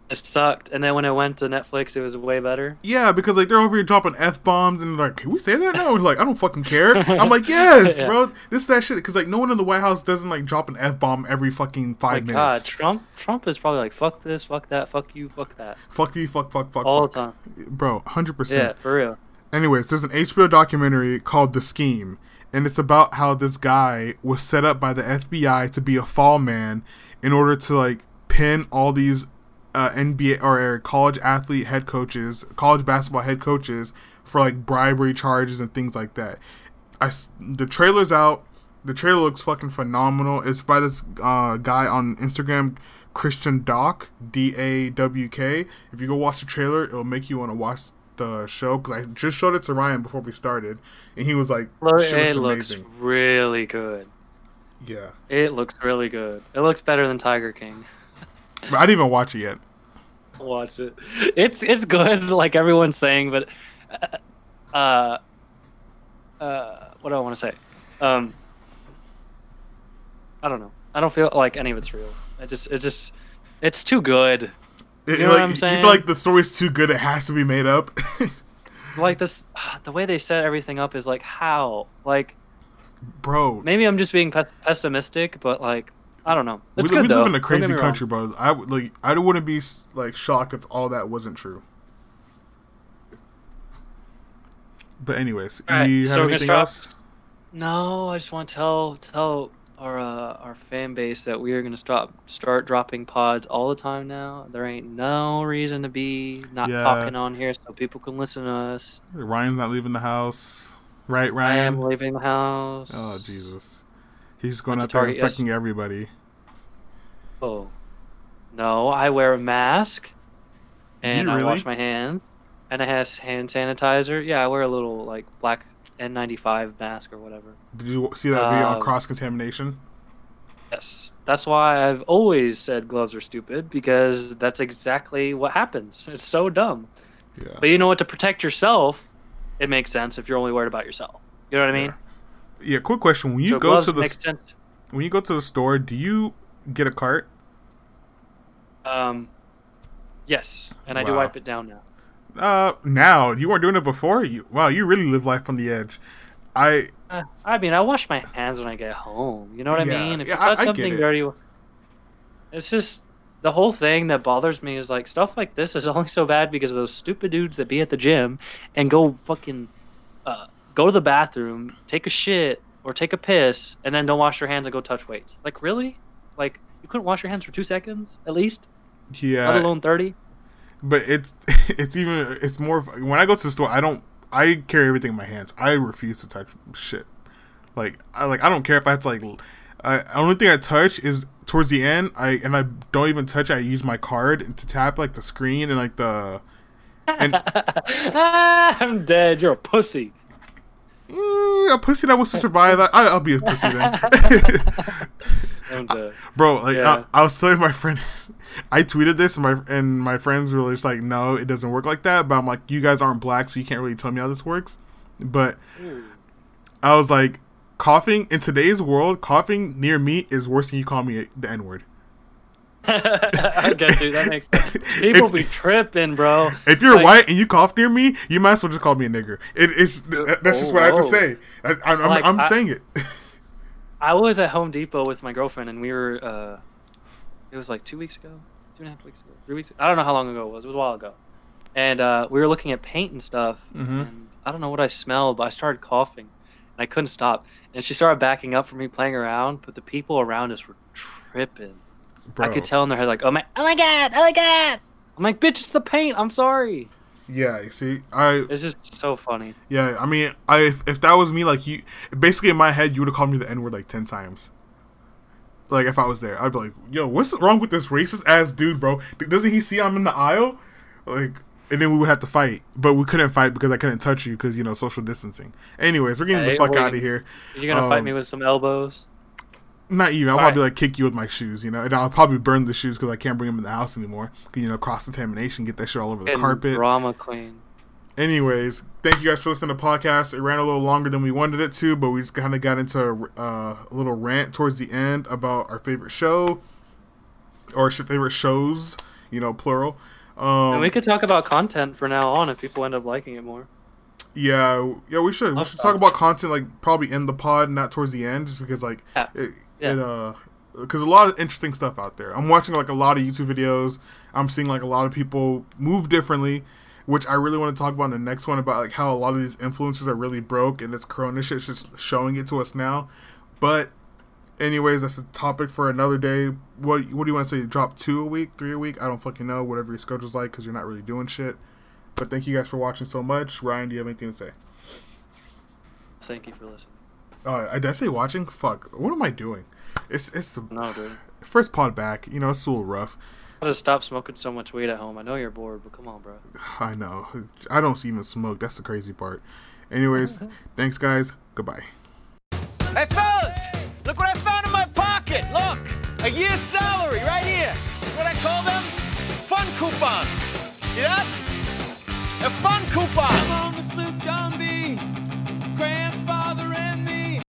It sucked, and then when it went to Netflix, it was way better. Yeah, because like they're over here dropping f bombs and like, can we say that? No, like I don't fucking care. I'm like, [laughs] yes, Yeah. bro. This is that shit because like no one in the White House doesn't like drop an f bomb every fucking five My God, minutes. Trump, Trump is probably like, fuck this, fuck that, fuck you, fuck that, Fuck you, fuck, fuck, fuck, all the time. bro. Hundred percent. Yeah, for real. Anyways, there's an HBO documentary called The Scheme, and it's about how this guy was set up by the FBI to be a fall man in order to like pin all these uh, NBA or uh, college athlete head coaches, college basketball head coaches for like bribery charges and things like that. I the trailer's out. The trailer looks fucking phenomenal. It's by this uh, guy on Instagram, Christian Doc, D A W K. If you go watch the trailer, it'll make you want to watch the show because I just showed it to Ryan before we started, and he was like, Look, it looks looks amazing." really good. Yeah, It looks really good. It looks better than Tiger King. but I didn't even watch it yet. Watch it. It's it's good, [laughs] like everyone's saying, but uh, uh, what do I want to say? Um, I don't know. I don't feel like any of it's real. I just it just it's too good. It- You know what like, I'm You feel like the story's too good; it has to be made up. [laughs] Like this, [sighs] the way they set everything up is like how like Bro, maybe I'm just being pes- pessimistic, but like I don't know. we, It's we good though. live in a crazy me wrong. country, bro. I would like, I wouldn't be like shocked if all that wasn't true. But anyways, All right, you have so we're gonna anything else? No, I just want to tell tell our uh, our fan base that we are gonna stop start dropping pods all the time now. There ain't no reason to be not Yeah. talking on here so people can listen to us. Ryan's not leaving the house, right? Ryan, I am leaving the house. Oh Jesus, he's going Went out to there Target yes- everybody. Oh. No, I wear a mask and you I wash my hands and I have hand sanitizer. Yeah, I wear a little like black N95 mask or whatever. Did you see that video on Um, cross contamination? Yes. That's why I've always said gloves are stupid because that's exactly what happens. It's so dumb. Yeah. But you know what? To protect yourself, it makes sense if you're only worried about yourself. You know what I mean? Yeah. Quick question: When you So go to the sense. when you go to the store, do you get a cart? Um, yes, and I do wipe it down now. Uh, now you weren't doing it before. You wow, you really live life on the edge. I Uh, I mean, I wash my hands when I get home. You know what Yeah, I mean? If yeah, you I- touch I get something it. dirty, it's just the whole thing that bothers me is like stuff like this is [laughs] only so bad because of those stupid dudes that be at the gym and go fucking uh, go to the bathroom, take a shit or take a piss, and then don't wash your hands and go touch weights. Like really? Like you couldn't wash your hands for two seconds at least, yeah. let alone thirty. But it's [laughs] it's even it's more when I go to the store, I don't I carry everything in my hands. I refuse to touch shit. Like I like I don't care if I have to like I only thing I touch is towards the end. I and I don't even touch. I use my card to tap like the screen and like the and [laughs] I'm dead. You're a pussy. mm, a pussy that wants to [laughs] survive. I, I'll be a pussy then. Bro, like Yeah. I, I was telling my friend, [laughs] I tweeted this, and my and my friends were just like, "No, it doesn't work like that." But I'm like, "You guys aren't black, so you can't really tell me how this works." But hmm. I was like, coughing in today's world, coughing near me is worse than you call me the N word. [laughs] I get you. That makes sense. [laughs] People If- be tripping, bro. If you're Like, white and you cough near me, you might as well just call me a nigger. It, it's that- that's just what I have to oh. say. I, I'm, I'm, Like, I'm saying it. I was at Home Depot with my girlfriend, and we were. uh It was like two weeks ago, two and a half weeks ago, three weeks. Ago. I don't know how long ago it was. It was a while ago, and uh we were looking at paint and stuff. Mhm. And I don't know what I smelled, but I started coughing, and I couldn't stop. And she started backing up from me playing around, but the people around us were tripping. Bro. I could tell in their head like, "Oh my, oh my god, oh my god!" I'm like, "Bitch, it's the paint. I'm sorry." Yeah, you see, I It's just so funny. Yeah, I mean, I if, if that was me, like you, basically in my head, you would have called me the N word like ten times. Like if I was there, I'd be like, "Yo, what's wrong with this racist ass dude, bro? Doesn't he see I'm in the aisle?" Like, and then we would have to fight, but we couldn't fight because I couldn't touch you because you know social distancing. Anyways, we're getting Hey, the fuck out of here. You're gonna fight Um, me with some elbows. Not even. I'll All probably right. like kick you with my shoes, you know, and I'll probably burn the shoes because I can't bring them in the house anymore. You know, cross contamination, get that shit all over the Fucking carpet. Drama queen. Anyways, thank you guys for listening to the podcast. It ran a little longer than we wanted it to, but we just kind of got into uh, a little rant towards the end about our favorite show or favorite shows. you know, plural. Um, and we could talk about content for now on if people end up liking it more. Yeah, yeah, we should. We should talk about content like probably in the pod, not towards the end, just because like Yeah. it, Yeah. it uh, because a lot of interesting stuff out there. I'm watching like a lot of YouTube videos. I'm seeing like a lot of people move differently, which I really want to talk about in the next one about like how a lot of these influences are really broke and this Corona shit's just showing it to us now. But anyways, that's a topic for another day. What what do you want to say? Drop two a week, three a week? I don't fucking know. Whatever your schedule's like, because you're not really doing shit. But thank you guys for watching so much. Ryan, do you have anything to say? Thank you for listening. Uh, did I say watching? Fuck. What am I doing? It's it's the No, dude. first pod back. You know, it's a little rough. I gotta stop smoking so much weed at home. I know you're bored, but come on, bro. [sighs] I know. I don't even smoke. That's the crazy part. Anyways, [laughs] thanks guys. Goodbye. Hey, fellas! Look what I found in my pocket! Look! A year's salary right here! What I call them? Fun coupons! See that? A fun coupon!